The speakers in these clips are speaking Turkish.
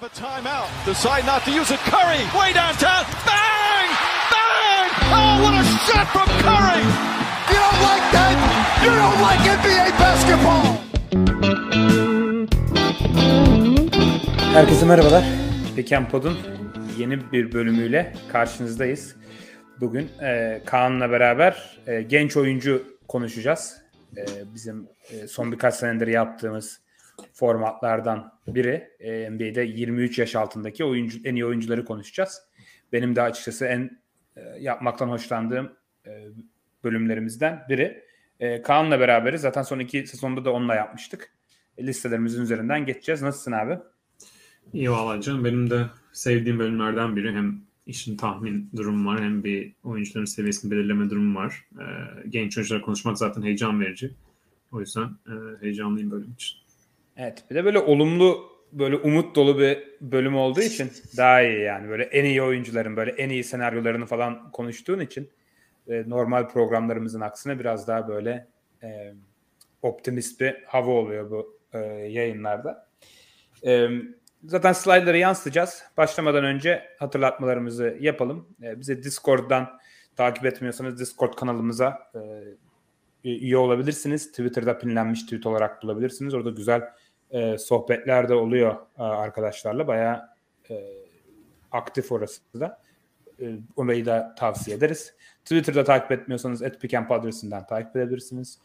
have a timeout. Decide not to use it. Curry, way downtown. Bang! Bang! Oh, what a shot from Curry! You don't like that? You don't like NBA basketball! Herkese merhabalar. Peken Pod'un yeni bir bölümüyle karşınızdayız. Bugün e, Kaan'la beraber e, genç oyuncu konuşacağız. E, bizim e, son birkaç senedir yaptığımız formatlardan biri. E, NBA'de 23 yaş altındaki oyuncu en iyi oyuncuları konuşacağız. Benim de açıkçası en e, yapmaktan hoşlandığım e, bölümlerimizden biri. E, Kaan'la beraberiz. Zaten son iki sezonda da onunla yapmıştık. E, listelerimizin üzerinden geçeceğiz. Nasılsın abi? İyi valla canım. Benim de sevdiğim bölümlerden biri. Hem işin tahmin durumu var hem bir oyuncuların seviyesini belirleme durumu var. Genç oyuncular konuşmak zaten heyecan verici. O yüzden heyecanlıyım bölüm için. Evet bir de böyle olumlu böyle umut dolu bir bölüm olduğu için daha iyi yani böyle en iyi oyuncuların böyle en iyi senaryolarını falan konuştuğun için e, normal programlarımızın aksine biraz daha böyle e, optimist bir hava oluyor bu e, yayınlarda. E, zaten slaytları yansıtacağız. Başlamadan önce hatırlatmalarımızı yapalım. E, bize Discord'dan takip etmiyorsanız Discord kanalımıza e, üye olabilirsiniz. Twitter'da pinlenmiş tweet olarak bulabilirsiniz. Orada güzel e, sohbetler de oluyor e, arkadaşlarla. Bayağı e, aktif orası da. E, orayı da tavsiye ederiz. Twitter'da takip etmiyorsanız @pickandpod adresinden takip edebilirsiniz.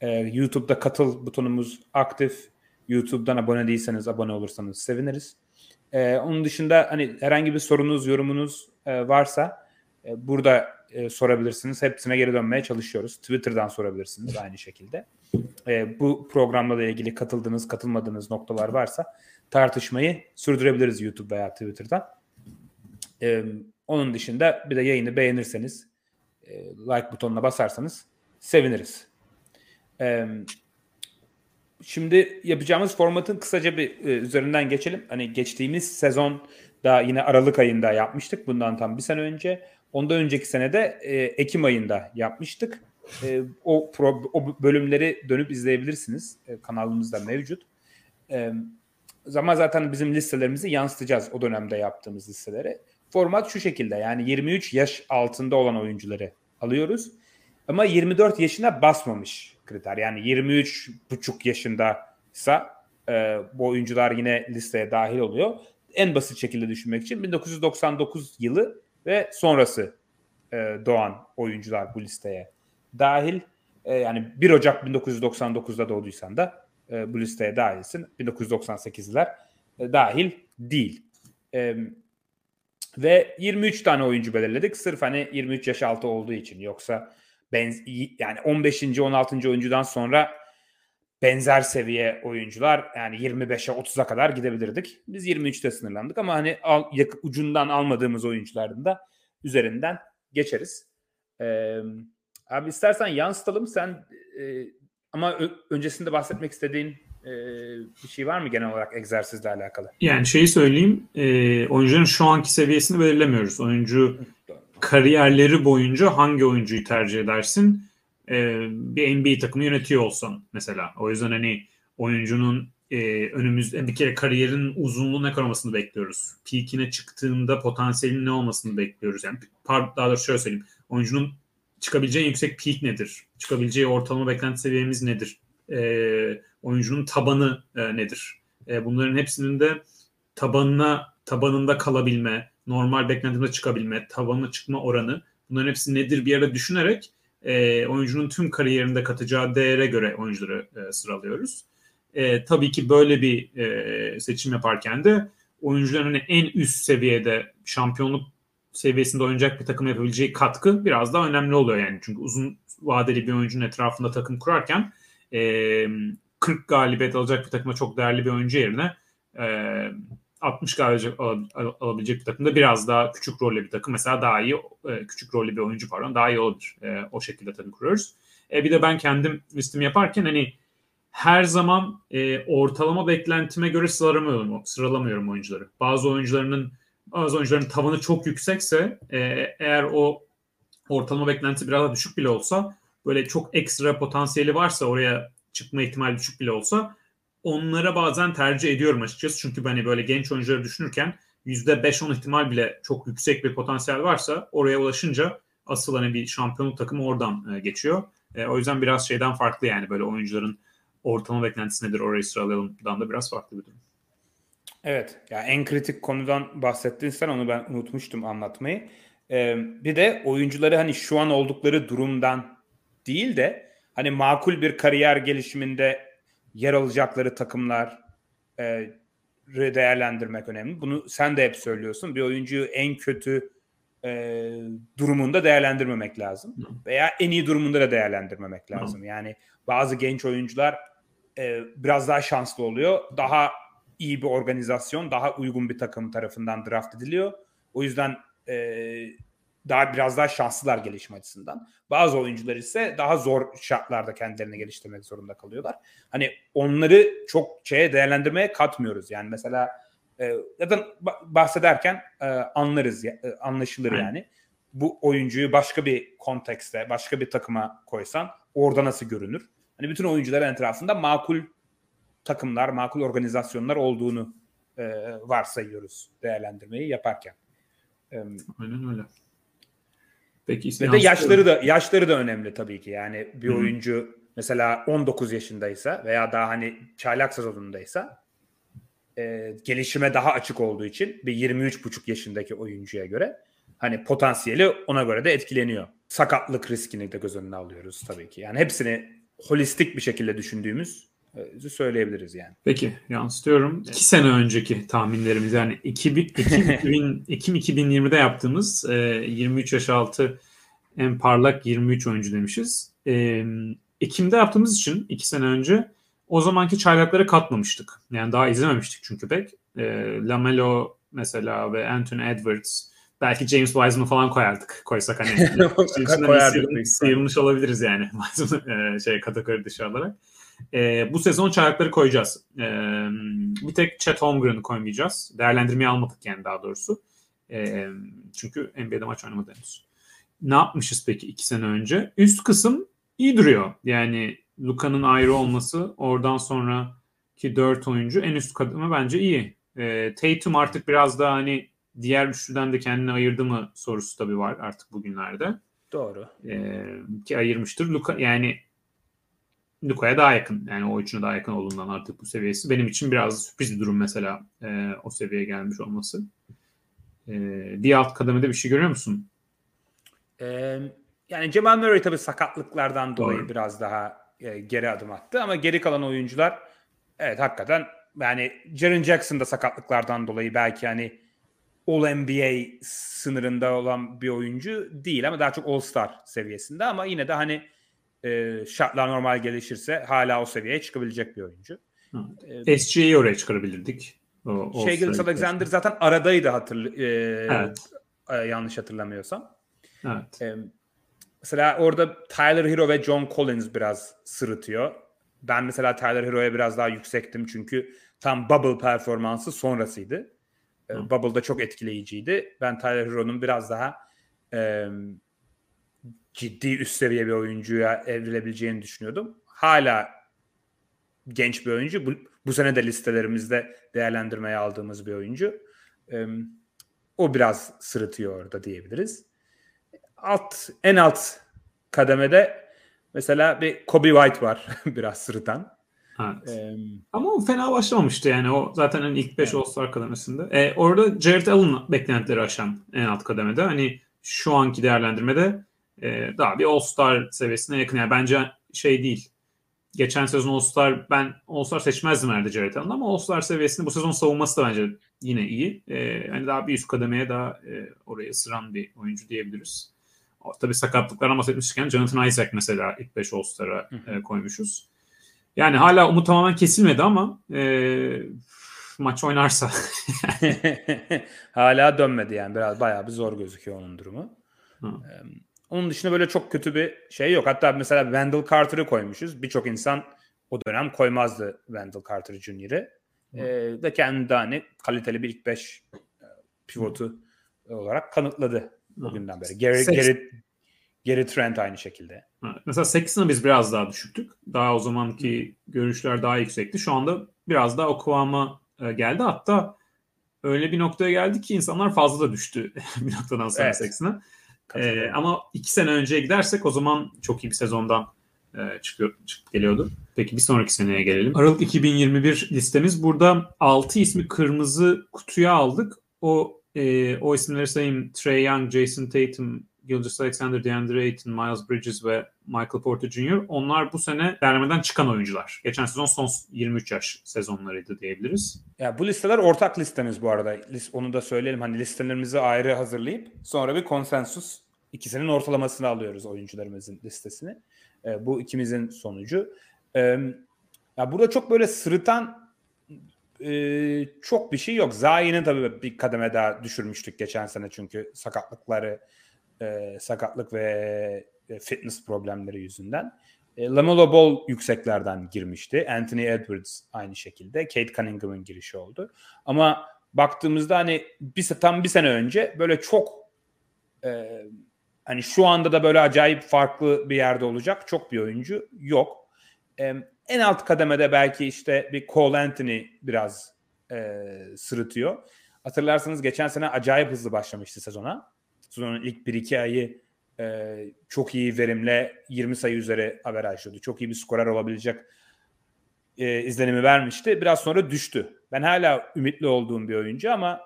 E, YouTube'da katıl butonumuz aktif. YouTube'dan abone değilseniz abone olursanız seviniriz. E, onun dışında hani herhangi bir sorunuz, yorumunuz e, varsa e, burada e, sorabilirsiniz. Hepsine geri dönmeye çalışıyoruz. Twitter'dan sorabilirsiniz aynı şekilde. E, bu programla da ilgili katıldığınız, katılmadığınız noktalar varsa tartışmayı sürdürebiliriz YouTube veya Twitter'dan. E, onun dışında bir de yayını beğenirseniz, e, like butonuna basarsanız seviniriz. E, şimdi yapacağımız formatın kısaca bir e, üzerinden geçelim. Hani geçtiğimiz sezon da yine Aralık ayında yapmıştık. Bundan tam bir sene önce. Ondan önceki senede e, Ekim ayında yapmıştık. E, o, pro, o bölümleri dönüp izleyebilirsiniz. E, kanalımızda mevcut. E, zaman zaten bizim listelerimizi yansıtacağız o dönemde yaptığımız listeleri. Format şu şekilde yani 23 yaş altında olan oyuncuları alıyoruz. Ama 24 yaşına basmamış kriter. Yani 23 buçuk yaşındaysa e, bu oyuncular yine listeye dahil oluyor. En basit şekilde düşünmek için 1999 yılı ve sonrası e, doğan oyuncular bu listeye dahil. E, yani 1 Ocak 1999'da doğduysan da e, bu listeye dahilsin. 1998'ler e, dahil değil. E, ve 23 tane oyuncu belirledik. Sırf hani 23 yaş altı olduğu için. Yoksa benz yani 15. 16. oyuncudan sonra benzer seviye oyuncular yani 25'e 30'a kadar gidebilirdik. Biz 23'te sınırlandık ama hani al, ucundan almadığımız oyuncuların da üzerinden geçeriz. Ee, abi istersen yansıtalım sen e, ama öncesinde bahsetmek istediğin e, bir şey var mı genel olarak egzersizle alakalı? Yani şeyi söyleyeyim e, oyuncuların şu anki seviyesini belirlemiyoruz. Oyuncu kariyerleri boyunca hangi oyuncuyu tercih edersin? E, bir NBA takımı yönetiyor olsan mesela. O yüzden hani oyuncunun e, önümüzde bir kere kariyerin uzunluğu ne kadar olmasını bekliyoruz. Peak'ine çıktığında potansiyelin ne olmasını bekliyoruz. Yani daha doğrusu şöyle söyleyeyim. Oyuncunun çıkabileceği yüksek peak nedir? Çıkabileceği ortalama beklenti seviyemiz nedir? E, oyuncunun tabanı e, nedir? E, bunların hepsinin de tabanına tabanında kalabilme, normal beklentimde çıkabilme, tabanına çıkma oranı bunların hepsi nedir bir yere düşünerek e, oyuncunun tüm kariyerinde katacağı değere göre oyuncuları e, sıralıyoruz. E, tabii ki böyle bir e, seçim yaparken de oyuncuların hani en üst seviyede şampiyonluk seviyesinde oynayacak bir takım yapabileceği katkı biraz daha önemli oluyor yani. Çünkü uzun vadeli bir oyuncunun etrafında takım kurarken e, 40 galibiyet alacak bir takıma çok değerli bir oyuncu yerine e, 60 galibiyet alabilecek bir takımda biraz daha küçük rollü bir takım mesela daha iyi e, küçük rollü bir oyuncu pardon daha iyi olabilir. E, o şekilde tabii kuruyoruz. E, bir de ben kendim listemi yaparken hani her zaman e, ortalama beklentime göre sıralamıyorum, sıralamıyorum oyuncuları. Bazı oyuncularının bazı oyuncuların tavanı çok yüksekse e, eğer o ortalama beklenti biraz daha düşük bile olsa böyle çok ekstra potansiyeli varsa oraya çıkma ihtimali düşük bile olsa onlara bazen tercih ediyorum açıkçası. Çünkü hani böyle genç oyuncuları düşünürken %5-10 ihtimal bile çok yüksek bir potansiyel varsa oraya ulaşınca asıl hani bir şampiyonluk takımı oradan e, geçiyor. E, o yüzden biraz şeyden farklı yani böyle oyuncuların ortalama beklentisi nedir orayı sıralayalımdan da biraz farklı bir durum. Evet. Ya yani en kritik konudan bahsettin sen onu ben unutmuştum anlatmayı. Ee, bir de oyuncuları hani şu an oldukları durumdan değil de hani makul bir kariyer gelişiminde yer alacakları takımlar e, değerlendirmek önemli. Bunu sen de hep söylüyorsun. Bir oyuncuyu en kötü e, durumunda değerlendirmemek lazım. Veya en iyi durumunda da değerlendirmemek lazım. Yani bazı genç oyuncular e, biraz daha şanslı oluyor. Daha iyi bir organizasyon, daha uygun bir takım tarafından draft ediliyor. O yüzden e, daha biraz daha şanslılar gelişim açısından. Bazı oyuncular ise daha zor şartlarda kendilerini geliştirmek zorunda kalıyorlar. Hani onları çok şeye değerlendirmeye katmıyoruz. Yani mesela e, zaten bahsederken e, anlarız, e, anlaşılır yani. Bu oyuncuyu başka bir kontekste, başka bir takıma koysan orada nasıl görünür? Hani bütün oyuncuların etrafında makul takımlar, makul organizasyonlar olduğunu e, varsayıyoruz değerlendirmeyi yaparken. Aynen öyle. Peki Ve de yaşları da yaşları da önemli tabii ki. Yani bir Hı-hı. oyuncu mesela 19 yaşındaysa veya daha hani çaylak sezonundaysa e, gelişime daha açık olduğu için bir 23,5 yaşındaki oyuncuya göre hani potansiyeli ona göre de etkileniyor. Sakatlık riskini de göz önüne alıyoruz tabii ki. Yani hepsini holistik bir şekilde düşündüğümüz söyleyebiliriz yani. Peki yansıtıyorum. Evet. İki sene önceki tahminlerimiz yani 2000, 2000, Ekim 2020'de yaptığımız e, 23 yaş altı en parlak 23 oyuncu demişiz. E, Ekim'de yaptığımız için iki sene önce o zamanki çaylakları katmamıştık. Yani daha izlememiştik çünkü pek. E, Lamelo mesela ve Anthony Edwards belki James Wiseman falan koyardık. Koysak hani koyardık. Sıyrılmış olabiliriz yani Wiseman şey kategori dışı olarak. E, bu sezon çaylakları koyacağız. E, bir tek Chet Holmgren'ı koymayacağız. Değerlendirmeyi almadık yani daha doğrusu. E, çünkü NBA'de maç oynamadı henüz. Ne yapmışız peki iki sene önce? Üst kısım iyi duruyor. Yani Luka'nın ayrı olması oradan sonraki dört oyuncu en üst kadımı bence iyi. E, Tatum artık biraz daha hani diğer üçlüden de kendini ayırdı mı sorusu tabii var artık bugünlerde. Doğru. E, ki ayırmıştır. Luka yani Luka'ya daha yakın. Yani o üçüne daha yakın olduğundan artık bu seviyesi. Benim için biraz sürpriz bir durum mesela e, o seviyeye gelmiş olması. E, bir alt kademede bir şey görüyor musun? Ee, yani Cemal Murray tabii sakatlıklardan dolayı Doğru. biraz daha e, geri adım attı ama geri kalan oyuncular evet hakikaten yani Jaren Jackson da sakatlıklardan dolayı belki hani All NBA sınırında olan bir oyuncu değil ama daha çok All Star seviyesinde ama yine de hani e, şartlar normal gelişirse hala o seviyeye çıkabilecek bir oyuncu. E, SG'yi oraya çıkarabilirdik. O, Shea Gilles Alexander zaten aradaydı hatırlı e, evet. e, yanlış hatırlamıyorsam. Evet. E, mesela orada Tyler Hero ve John Collins biraz sırıtıyor. Ben mesela Tyler Hero'ya biraz daha yüksektim çünkü tam bubble performansı sonrasıydı. E, Bubble'da çok etkileyiciydi. Ben Tyler Hero'nun biraz daha e, ciddi üst seviye bir oyuncuya evrilebileceğini düşünüyordum. Hala genç bir oyuncu. Bu, bu sene de listelerimizde değerlendirmeye aldığımız bir oyuncu. Ee, o biraz sırıtıyor orada diyebiliriz. Alt en alt kademede mesela bir Kobe White var biraz sırıtan. Evet. Ee, Ama o fena başlamamıştı yani o zaten hani ilk 5 evet. All-Star kademesinde. Ee, orada Jared Allen beklentileri aşan en alt kademede. Hani şu anki değerlendirmede e, daha bir All-Star seviyesine yakın. Yani bence şey değil. Geçen sezon All-Star ben All-Star seçmezdim herhalde Jared Allen ama All-Star seviyesinde bu sezon savunması da bence yine iyi. E, hani daha bir üst kademeye daha e, oraya ısıran bir oyuncu diyebiliriz. Tabii sakatlıklardan bahsetmişken Jonathan Isaac mesela ilk 5 All-Star'a e, koymuşuz. Yani hala umut tamamen kesilmedi ama e, maç oynarsa. hala dönmedi yani biraz bayağı bir zor gözüküyor onun durumu. Hı. Onun dışında böyle çok kötü bir şey yok. Hatta mesela Wendell Carter'ı koymuşuz. Birçok insan o dönem koymazdı Wendell Carter Jr.'ı. Ee, ve kendi de hani kaliteli bir ilk 5 e, pivotu olarak kanıtladı o günden beri. Gary, Gary, Gary Trent aynı şekilde. Evet. Mesela Sexton'a biz biraz daha düşüktük. Daha o zamanki görüşler daha yüksekti. Şu anda biraz daha o kıvama e, geldi. Hatta öyle bir noktaya geldi ki insanlar fazla da düştü bir noktadan sonra Evet. Sexton'a. Ee, ama iki sene önceye gidersek o zaman çok iyi bir sezondan e, çıkıyor, çıkıp geliyordu. Peki bir sonraki seneye gelelim. Aralık 2021 listemiz. Burada 6 ismi kırmızı kutuya aldık. O e, o isimleri sayayım. Trey Young, Jason Tatum, Gilgis Alexander, DeAndre Ayton, Miles Bridges ve Michael Porter Jr. Onlar bu sene derlemeden çıkan oyuncular. Geçen sezon son 23 yaş sezonlarıydı diyebiliriz. Ya bu listeler ortak listemiz bu arada. Onu da söyleyelim. Hani listelerimizi ayrı hazırlayıp sonra bir konsensus ikisinin ortalamasını alıyoruz oyuncularımızın listesini. Ee, bu ikimizin sonucu. Ee, ya burada çok böyle sırıtan e, çok bir şey yok. Zayi'ni tabii bir kademe daha düşürmüştük geçen sene çünkü sakatlıkları e, sakatlık ve e, fitness problemleri yüzünden. E, Lamelo Ball yükseklerden girmişti. Anthony Edwards aynı şekilde. Kate Cunningham'ın girişi oldu. Ama baktığımızda hani bir, tam bir sene önce böyle çok e, hani şu anda da böyle acayip farklı bir yerde olacak çok bir oyuncu yok. E, en alt kademede belki işte bir Cole Anthony biraz e, sırıtıyor. Hatırlarsanız geçen sene acayip hızlı başlamıştı sezona. Sezonun ilk 1-2 ayı e, çok iyi verimle 20 sayı üzeri averajlıyordu. Çok iyi bir skorer olabilecek e, izlenimi vermişti. Biraz sonra düştü. Ben hala ümitli olduğum bir oyuncu ama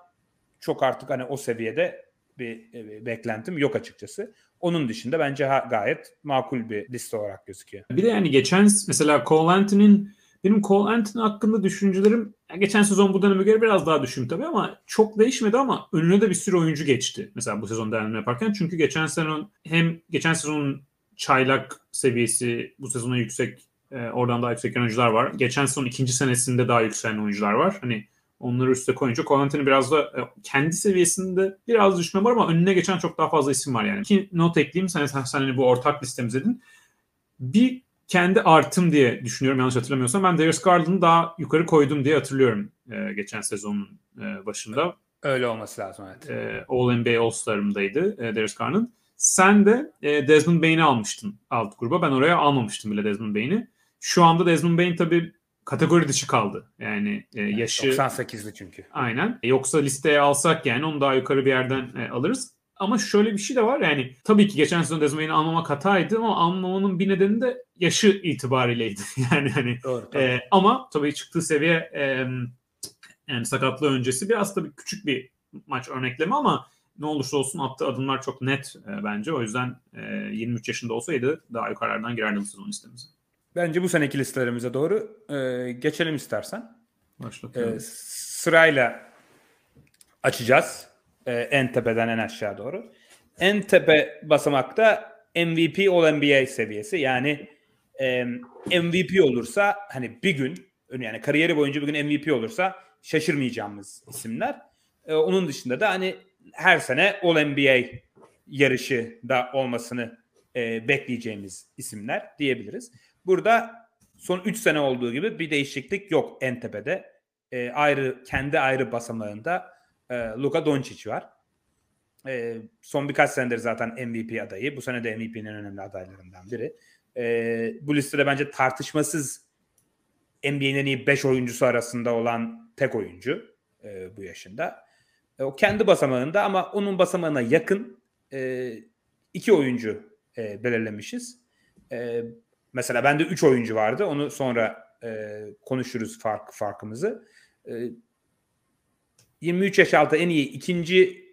çok artık hani o seviyede bir, bir beklentim yok açıkçası. Onun dışında bence gayet makul bir liste olarak gözüküyor. Bir de yani geçen mesela Cole Anthony'nin benim Cole Anthony hakkında düşüncelerim geçen sezon bu döneme göre biraz daha düşün tabii ama çok değişmedi ama önüne de bir sürü oyuncu geçti. Mesela bu sezon değerlendirme yaparken. Çünkü geçen sezon hem geçen sezonun çaylak seviyesi bu sezona yüksek e, oradan daha yüksek oyuncular var. Geçen sezon ikinci senesinde daha yükselen oyuncular var. Hani onları üste koyunca Cole Anthony biraz da e, kendi seviyesinde biraz düşme var ama önüne geçen çok daha fazla isim var yani. Ki not ekleyeyim sen, sen, sen hani bu ortak listemiz dedin. Bir kendi artım diye düşünüyorum yanlış hatırlamıyorsam. Ben Darius Garland'ı daha yukarı koydum diye hatırlıyorum e, geçen sezonun e, başında. Öyle olması lazım evet. E, All NBA All-Star'ımdaydı e, Darius Garland. Sen de e, Desmond Bane'i almıştın alt gruba. Ben oraya almamıştım bile Desmond Bane'i. Şu anda Desmond Bain tabii kategori dışı kaldı. Yani e, yaşı... 98'li çünkü. Aynen. E, yoksa listeye alsak yani onu daha yukarı bir yerden e, alırız. Ama şöyle bir şey de var yani tabii ki geçen sezon Desmond'u almamak hataydı ama almamanın bir nedeni de yaşı itibariyleydi. yani hani Doğru. tabii. e, ama tabii çıktığı seviye e, yani sakatlığı öncesi biraz tabii küçük bir maç örnekleme ama ne olursa olsun attığı adımlar çok net e, bence. O yüzden e, 23 yaşında olsaydı daha yukarıdan girerdi bu sezon listemize. Bence bu seneki listelerimize doğru e, geçelim istersen. Başlatıyorum. E, sırayla açacağız. E, en tepeden en aşağı doğru. En tepe basamakta MVP All NBA seviyesi. Yani e, MVP olursa hani bir gün yani kariyeri boyunca bir gün MVP olursa şaşırmayacağımız isimler. E, onun dışında da hani her sene All NBA yarışı da olmasını e, bekleyeceğimiz isimler diyebiliriz. Burada son 3 sene olduğu gibi bir değişiklik yok en tepede. E, ayrı kendi ayrı basamağında e, Luka Doncic var. E, son birkaç senedir zaten MVP adayı. Bu sene de MVP'nin önemli adaylarından biri. E, bu listede bence tartışmasız NBA'nin en iyi 5 oyuncusu arasında olan tek oyuncu e, bu yaşında. E, o kendi basamağında ama onun basamağına yakın e, iki oyuncu e, belirlemişiz. E, mesela bende 3 oyuncu vardı. Onu sonra e, konuşuruz fark farkımızı. E, 23 yaş altı en iyi ikinci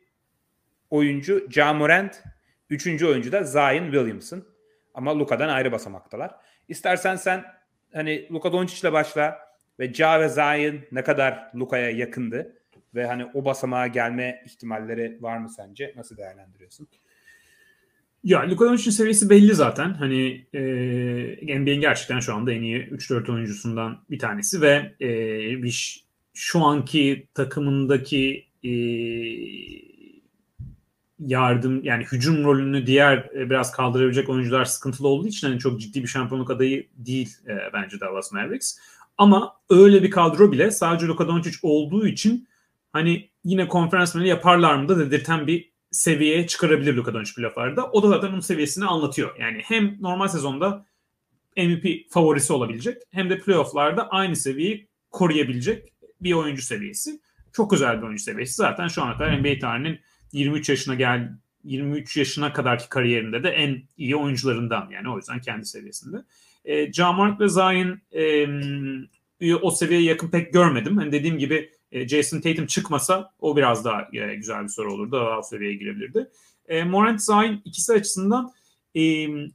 oyuncu Ja Morant, üçüncü oyuncu da Zion Williamson. Ama Luka'dan ayrı basamaktalar. İstersen sen hani Luka Doncic'le başla ve Ja ve Zion ne kadar Luka'ya yakındı ve hani o basamağa gelme ihtimalleri var mı sence? Nasıl değerlendiriyorsun? Ya Luka Doncic'in seviyesi belli zaten. Hani e, NBA'in gerçekten şu anda en iyi 3-4 oyuncusundan bir tanesi ve e, bir şu anki takımındaki e, yardım yani hücum rolünü diğer e, biraz kaldırabilecek oyuncular sıkıntılı olduğu için hani çok ciddi bir şampiyonluk adayı değil e, bence Dallas Mavericks. Ama öyle bir kadro bile sadece Luka Doncic olduğu için hani yine konferans yaparlar mı da dedirten bir seviyeye çıkarabilir Luka Doncic playoff'larda. O da zaten onun seviyesini anlatıyor. Yani hem normal sezonda MVP favorisi olabilecek hem de playoff'larda aynı seviyeyi koruyabilecek bir oyuncu seviyesi. Çok özel bir oyuncu seviyesi. Zaten şu ana kadar NBA tarihinin 23 yaşına gel 23 yaşına kadarki kariyerinde de en iyi oyuncularından yani o yüzden kendi seviyesinde. E, Jamorant ve Zion e, o seviyeye yakın pek görmedim. Hani dediğim gibi e, Jason Tatum çıkmasa o biraz daha e, güzel bir soru olurdu. Daha o seviyeye girebilirdi. E, Morant Zion ikisi açısından e,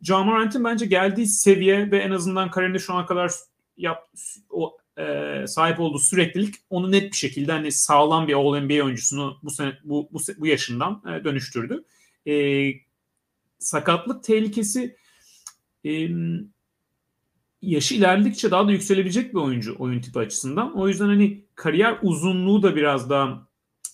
Jamorant'ın bence geldiği seviye ve en azından kariyerinde şu ana kadar yap, o e, sahip olduğu süreklilik onu net bir şekilde hani sağlam bir All NBA oyuncusunu bu sene bu bu, bu yaşından e, dönüştürdü. E, sakatlık tehlikesi e, yaşı ilerledikçe daha da yükselebilecek bir oyuncu oyun tipi açısından. O yüzden hani kariyer uzunluğu da biraz daha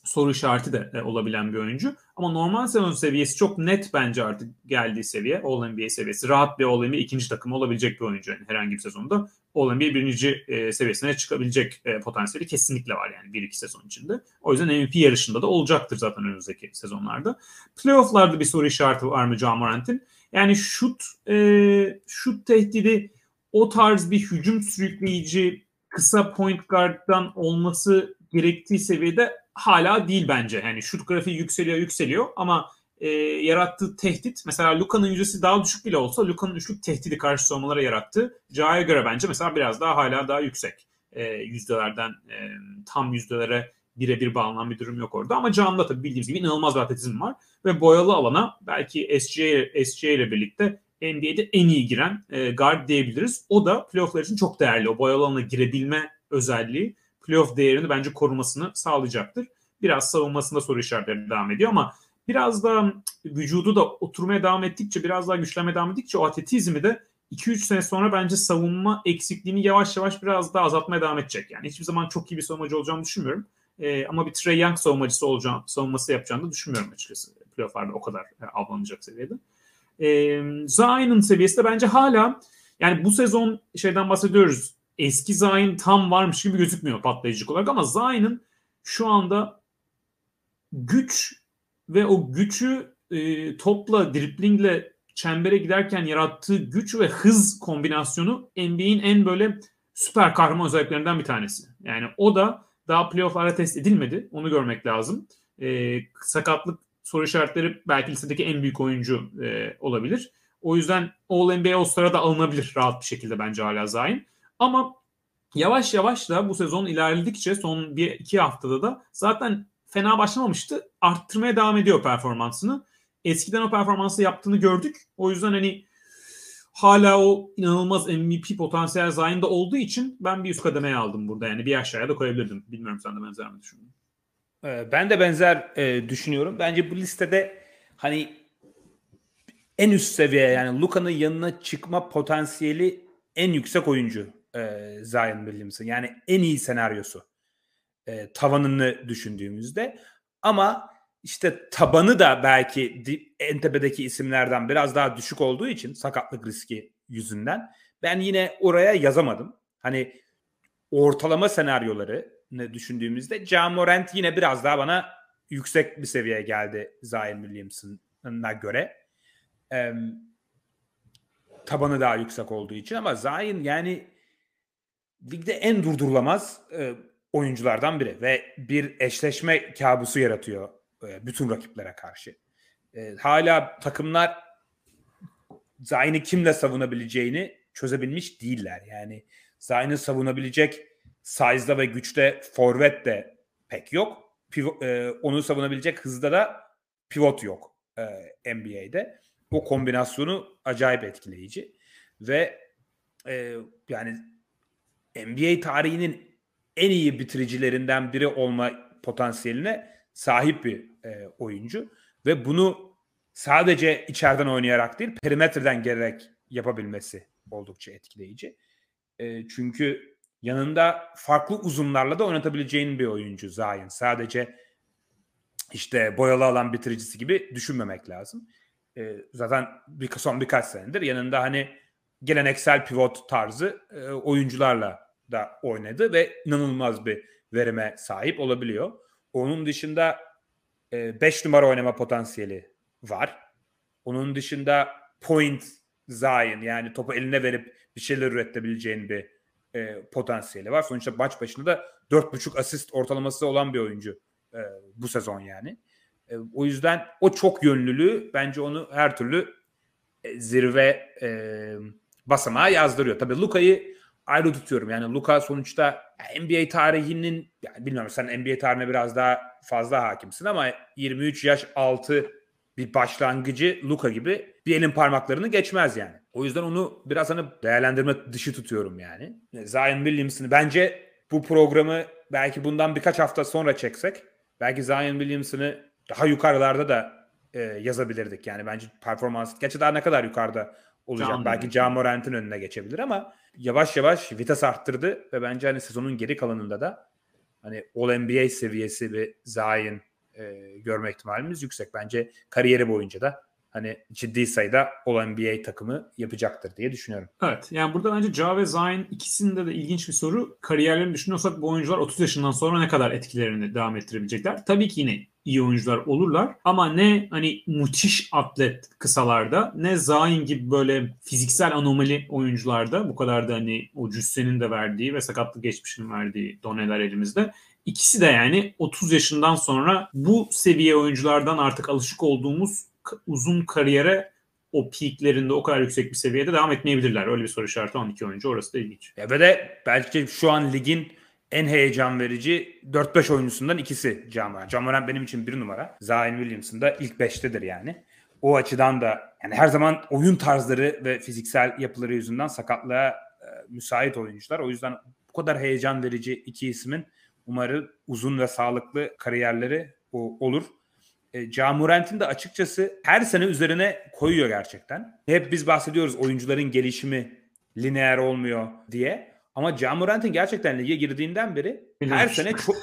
soru işareti de e, olabilen bir oyuncu. Ama normal sezon seviyesi çok net bence artık geldiği seviye. All NBA seviyesi. Rahat bir All NBA ikinci takım olabilecek bir oyuncu. Yani herhangi bir sezonda All NBA birinci e, seviyesine çıkabilecek e, potansiyeli kesinlikle var yani bir iki sezon içinde. O yüzden MVP yarışında da olacaktır zaten önümüzdeki sezonlarda. Playoff'larda bir soru işareti var mı John Morant'in? Yani şut e, şut tehdidi o tarz bir hücum sürükleyici kısa point guard'dan olması gerektiği seviyede hala değil bence. Yani şut grafiği yükseliyor yükseliyor ama e, yarattığı tehdit mesela Luka'nın yüzdesi daha düşük bile olsa Luka'nın üçlük tehdidi karşı savunmalara yarattığı Caha'ya göre bence mesela biraz daha hala daha yüksek e, yüzdelerden e, tam yüzdelere birebir bağlanan bir durum yok orada. Ama Can'da tabii bildiğimiz gibi inanılmaz bir atletizm var. Ve boyalı alana belki SGA, SGA ile birlikte NBA'de en iyi giren e, guard diyebiliriz. O da playofflar için çok değerli. O boyalı alana girebilme özelliği playoff değerini bence korumasını sağlayacaktır. Biraz savunmasında soru işaretleri devam ediyor ama biraz da vücudu da oturmaya devam ettikçe biraz daha güçlenmeye devam ettikçe o atletizmi de 2-3 sene sonra bence savunma eksikliğini yavaş yavaş biraz daha azaltmaya devam edecek. Yani hiçbir zaman çok iyi bir savunmacı olacağını düşünmüyorum. Ee, ama bir Trey Young savunmacısı olacağını, savunması yapacağını da düşünmüyorum açıkçası. Playoff'larda o kadar e, avlanacak seviyede. Ee, Zion'ın seviyesi de bence hala yani bu sezon şeyden bahsediyoruz eski Zayn tam varmış gibi gözükmüyor patlayıcı olarak ama Zayn'ın şu anda güç ve o gücü e, topla, driplingle çembere giderken yarattığı güç ve hız kombinasyonu NBA'in en böyle süper kahraman özelliklerinden bir tanesi. Yani o da daha playoff'lara test edilmedi. Onu görmek lazım. E, sakatlık soru işaretleri belki listedeki en büyük oyuncu e, olabilir. O yüzden All NBA All-Star'a da alınabilir rahat bir şekilde bence hala Zayn. Ama yavaş yavaş da bu sezon ilerledikçe son bir iki haftada da zaten fena başlamamıştı. Arttırmaya devam ediyor performansını. Eskiden o performansı yaptığını gördük. O yüzden hani hala o inanılmaz MVP potansiyel Zion'da olduğu için ben bir üst kademeye aldım burada. Yani bir aşağıya da koyabilirdim. Bilmiyorum sen de benzer mi düşündün? Ee, ben de benzer e, düşünüyorum. Bence bu listede hani en üst seviye yani Luka'nın yanına çıkma potansiyeli en yüksek oyuncu e, Zion Williamson. Yani en iyi senaryosu e, tavanını düşündüğümüzde. Ama işte tabanı da belki en tepedeki isimlerden biraz daha düşük olduğu için sakatlık riski yüzünden ben yine oraya yazamadım. Hani ortalama senaryoları ne düşündüğümüzde Jamorant yine biraz daha bana yüksek bir seviyeye geldi Zion Williamson'a göre. Ee, tabanı daha yüksek olduğu için ama Zion yani ligde en durdurulamaz e, oyunculardan biri ve bir eşleşme kabusu yaratıyor e, bütün rakiplere karşı. E, hala takımlar Zayn'i kimle savunabileceğini çözebilmiş değiller. Yani Zayn'i savunabilecek size'da ve güçte forvet de pek yok. Pivo, e, onu savunabilecek hızda da pivot yok e, NBA'de. O kombinasyonu acayip etkileyici ve e, yani NBA tarihinin en iyi bitiricilerinden biri olma potansiyeline sahip bir e, oyuncu ve bunu sadece içeriden oynayarak değil perimetreden gelerek yapabilmesi oldukça etkileyici. E, çünkü yanında farklı uzunlarla da oynatabileceğin bir oyuncu Zion. Sadece işte boyalı alan bitiricisi gibi düşünmemek lazım. E, zaten bir, son birkaç senedir yanında hani geleneksel pivot tarzı e, oyuncularla da oynadı ve inanılmaz bir verime sahip olabiliyor. Onun dışında 5 e, numara oynama potansiyeli var. Onun dışında point Zion yani topu eline verip bir şeyler üretebileceğin bir e, potansiyeli var. Sonuçta maç başında da 4.5 asist ortalaması olan bir oyuncu e, bu sezon yani. E, o yüzden o çok yönlülüğü bence onu her türlü e, zirve e, basamağa yazdırıyor. Tabii Luka'yı ayrı tutuyorum. Yani Luka sonuçta NBA tarihinin yani bilmiyorum sen NBA tarihine biraz daha fazla hakimsin ama 23 yaş altı bir başlangıcı Luka gibi bir elin parmaklarını geçmez yani. O yüzden onu biraz hani değerlendirme dışı tutuyorum yani. Zion Williamson'ı bence bu programı belki bundan birkaç hafta sonra çeksek belki Zion Williamson'ı daha yukarılarda da e, yazabilirdik. Yani bence performans gerçi daha ne kadar yukarıda olacak. Can belki Can Morant'ın önüne geçebilir ama yavaş yavaş vites arttırdı ve bence hani sezonun geri kalanında da hani All NBA seviyesi bir Zion e, görme ihtimalimiz yüksek. Bence kariyeri boyunca da hani ciddi sayıda All NBA takımı yapacaktır diye düşünüyorum. Evet. Yani burada bence Ja ve Zion ikisinde de ilginç bir soru. Kariyerlerini düşünüyorsak bu oyuncular 30 yaşından sonra ne kadar etkilerini devam ettirebilecekler? Tabii ki yine iyi oyuncular olurlar ama ne hani müthiş atlet kısalarda ne Zayn gibi böyle fiziksel anomali oyuncularda bu kadar da hani o cüssenin de verdiği ve sakatlık geçmişinin verdiği doneler elimizde. İkisi de yani 30 yaşından sonra bu seviye oyunculardan artık alışık olduğumuz uzun kariyere o peaklerinde o kadar yüksek bir seviyede devam etmeyebilirler. Öyle bir soru işareti 12 oyuncu. Orası da ilginç. Ya ve de belki şu an ligin en heyecan verici 4-5 oyuncusundan ikisi Cameron. Cameron benim için bir numara. Zion Williamson da ilk 5'tedir yani. O açıdan da yani her zaman oyun tarzları ve fiziksel yapıları yüzünden sakatlığa e, müsait oyuncular. O yüzden bu kadar heyecan verici iki ismin umarım uzun ve sağlıklı kariyerleri o, olur. E, Camurent'in de açıkçası her sene üzerine koyuyor gerçekten. Hep biz bahsediyoruz oyuncuların gelişimi lineer olmuyor diye. Ama Camurent'in gerçekten lige girdiğinden beri her sene çok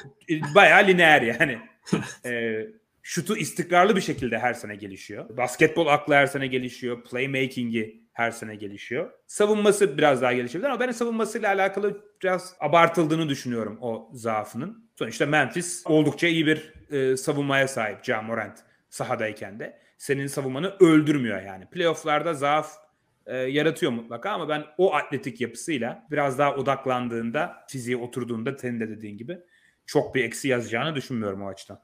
bayağı lineer yani. e, şutu istikrarlı bir şekilde her sene gelişiyor. Basketbol aklı her sene gelişiyor. Playmaking'i her sene gelişiyor. Savunması biraz daha gelişebilir ama ben savunmasıyla alakalı biraz abartıldığını düşünüyorum o zaafının. Sonuçta Memphis oldukça iyi bir e, savunmaya sahip Ja Morant sahadayken de. Senin savunmanı öldürmüyor yani. Playoff'larda zaaf e, yaratıyor mutlaka ama ben o atletik yapısıyla biraz daha odaklandığında, fiziğe oturduğunda senin de dediğin gibi çok bir eksi yazacağını düşünmüyorum o açıdan.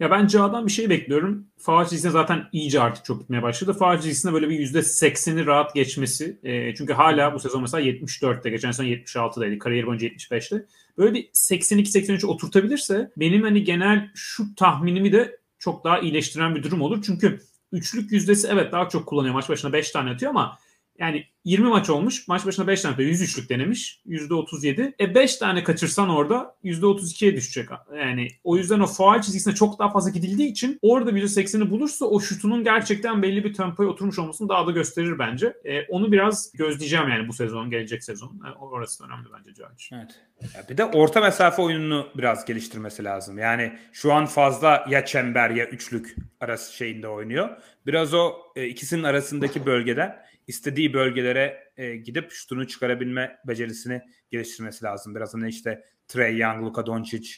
Ya ben Cağ'dan bir şey bekliyorum. Faal çizgisine zaten iyice artık çok gitmeye başladı. Faal çizgisine böyle bir %80'i rahat geçmesi. E, çünkü hala bu sezon mesela 74'te, geçen sezon 76'daydı. Kariyer boyunca 75'te. Böyle bir 82-83 oturtabilirse benim hani genel şu tahminimi de çok daha iyileştiren bir durum olur. Çünkü üçlük yüzdesi evet daha çok kullanıyor. Maç başına 5 tane atıyor ama yani 20 maç olmuş. Maç başına 5 tane 103'lük denemiş. %37. E 5 tane kaçırsan orada %32'ye düşecek. Yani o yüzden o faal çizgisine çok daha fazla gidildiği için orada %80'i bulursa o şutunun gerçekten belli bir tempoya oturmuş olmasını daha da gösterir bence. E, onu biraz gözleyeceğim yani bu sezon, gelecek sezon. E, orası önemli bence Cahit. Evet. Ya bir de orta mesafe oyununu biraz geliştirmesi lazım. Yani şu an fazla ya çember ya üçlük arası şeyinde oynuyor. Biraz o e, ikisinin arasındaki bölgeden istediği bölgelere e, gidip şutunu çıkarabilme becerisini geliştirmesi lazım. Biraz hani işte Trey Young, Luka Doncic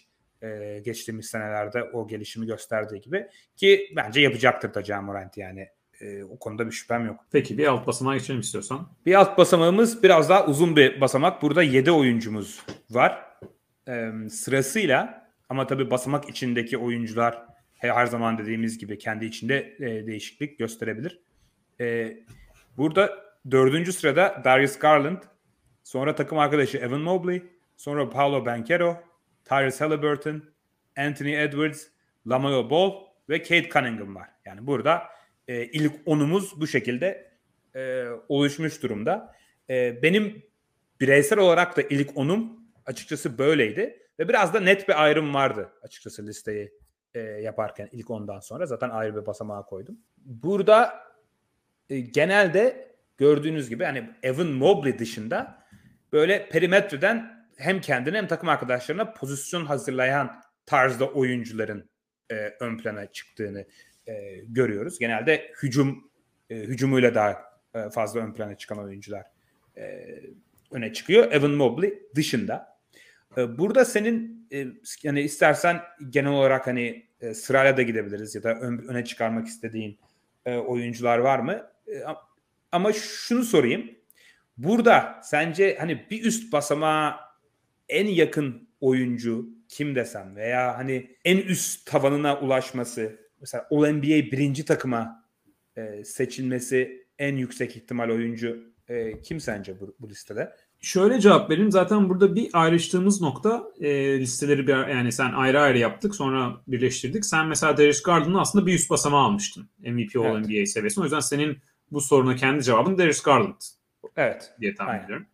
e, geçtiğimiz senelerde o gelişimi gösterdiği gibi ki bence yapacaktır da Can Morant yani. E, o konuda bir şüphem yok. Peki bir alt basamağa geçelim istiyorsan. Bir alt basamağımız biraz daha uzun bir basamak. Burada 7 oyuncumuz var. E, sırasıyla ama tabii basamak içindeki oyuncular her zaman dediğimiz gibi kendi içinde e, değişiklik gösterebilir. E, Burada dördüncü sırada Darius Garland, sonra takım arkadaşı Evan Mobley, sonra Paolo Banquero, Tyrese Halliburton, Anthony Edwards, Lamelo Ball ve Kate Cunningham var. Yani burada e, ilk onumuz bu şekilde e, oluşmuş durumda. E, benim bireysel olarak da ilk onum açıkçası böyleydi. Ve biraz da net bir ayrım vardı açıkçası listeyi e, yaparken ilk ondan sonra. Zaten ayrı bir basamağa koydum. Burada e, genelde gördüğünüz gibi hani Evan Mobley dışında böyle perimetreden hem kendine hem takım arkadaşlarına pozisyon hazırlayan tarzda oyuncuların e, ön plana çıktığını e, görüyoruz. Genelde hücum e, hücumuyla daha e, fazla ön plana çıkan oyuncular e, öne çıkıyor. Evan Mobley dışında. E, burada senin e, yani istersen genel olarak hani e, sırayla da gidebiliriz ya da ön, öne çıkarmak istediğin e, oyuncular var mı? E, ama şunu sorayım. Burada sence hani bir üst basamağa en yakın oyuncu kim desem veya hani en üst tavanına ulaşması mesela All NBA birinci takıma e, seçilmesi en yüksek ihtimal oyuncu e, kim sence bu, bu listede? Şöyle cevap vereyim. Zaten burada bir ayrıştığımız nokta e, listeleri bir yani sen ayrı ayrı yaptık sonra birleştirdik. Sen mesela Darius Garland'ın aslında bir üst basamağı almıştın. MVP All evet. NBA seviyesinde. O yüzden senin bu soruna kendi cevabın Darius Garland. Evet. Diye tahmin Aynen. ediyorum.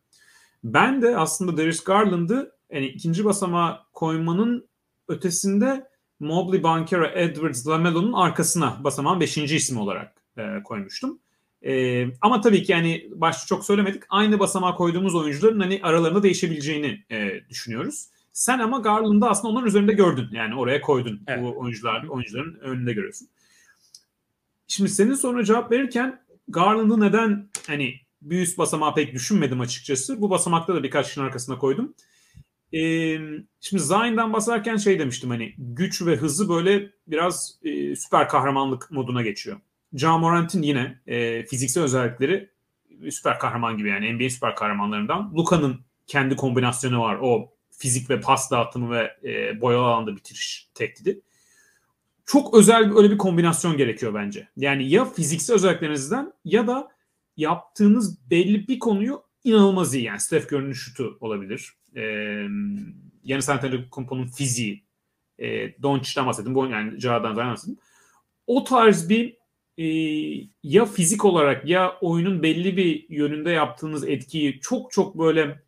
Ben de aslında Darius Garland'ı yani ikinci basamağa koymanın ötesinde Mobley, Bankera, Edwards, Lamelo'nun arkasına basamağın beşinci isim olarak e, koymuştum. E, ama tabii ki yani başta çok söylemedik. Aynı basamağa koyduğumuz oyuncuların hani aralarında değişebileceğini e, düşünüyoruz. Sen ama Garland'ı aslında onun üzerinde gördün. Yani oraya koydun. Evet. Bu oyuncular oyuncuların önünde görüyorsun. Şimdi senin sonra cevap verirken Garland'ı neden hani bir üst basamağı pek düşünmedim açıkçası. Bu basamakta da birkaç kişinin arkasına koydum. Ee, şimdi Zion'dan basarken şey demiştim hani güç ve hızı böyle biraz e, süper kahramanlık moduna geçiyor. Ja Morant'in yine e, fiziksel özellikleri süper kahraman gibi yani NBA süper kahramanlarından. Luka'nın kendi kombinasyonu var. O fizik ve pas dağıtımı ve e, boyalı alanda bitiriş tehdidi. Çok özel bir, öyle bir kombinasyon gerekiyor bence. Yani ya fiziksel özelliklerinizden ya da yaptığınız belli bir konuyu inanılmaz iyi. Yani Steph Curry'nin şutu olabilir. Ee, Yanis Antetokounmpo'nun fiziği. E, Doncic'ten bahsettim. Bu yani Ja'dan bahsettim. O tarz bir e, ya fizik olarak ya oyunun belli bir yönünde yaptığınız etkiyi çok çok böyle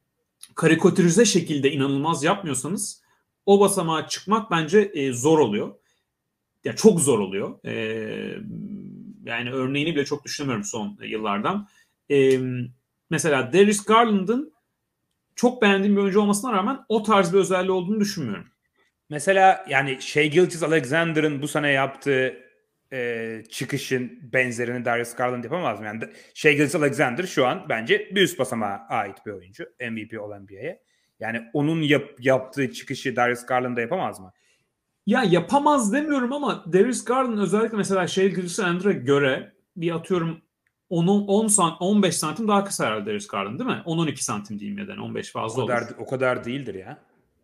karikatürize şekilde inanılmaz yapmıyorsanız o basamağa çıkmak bence e, zor oluyor. Ya çok zor oluyor. E, yani örneğini bile çok düşünemiyorum son yıllardan. E, mesela Darius Garland'ın çok beğendiğim bir oyuncu olmasına rağmen o tarz bir özelliği olduğunu düşünmüyorum. Mesela yani Shea Gilgis Alexander'ın bu sene yaptığı e, çıkışın benzerini Darius Garland yapamaz mı? Yani Shea Gilgis Alexander şu an bence bir üst basamağa ait bir oyuncu. MVP olan NBA'ye. Yani onun yap, yaptığı çıkışı Darius Garland da yapamaz mı? Ya yapamaz demiyorum ama Darius Garland özellikle mesela Shea Gilgis Alexander'a göre bir atıyorum 10, 10 sant, 15 santim daha kısa herhalde Darius Garland değil mi? 10-12 santim diyeyim ya da 15 fazla o kadar, olur. O kadar değildir ya.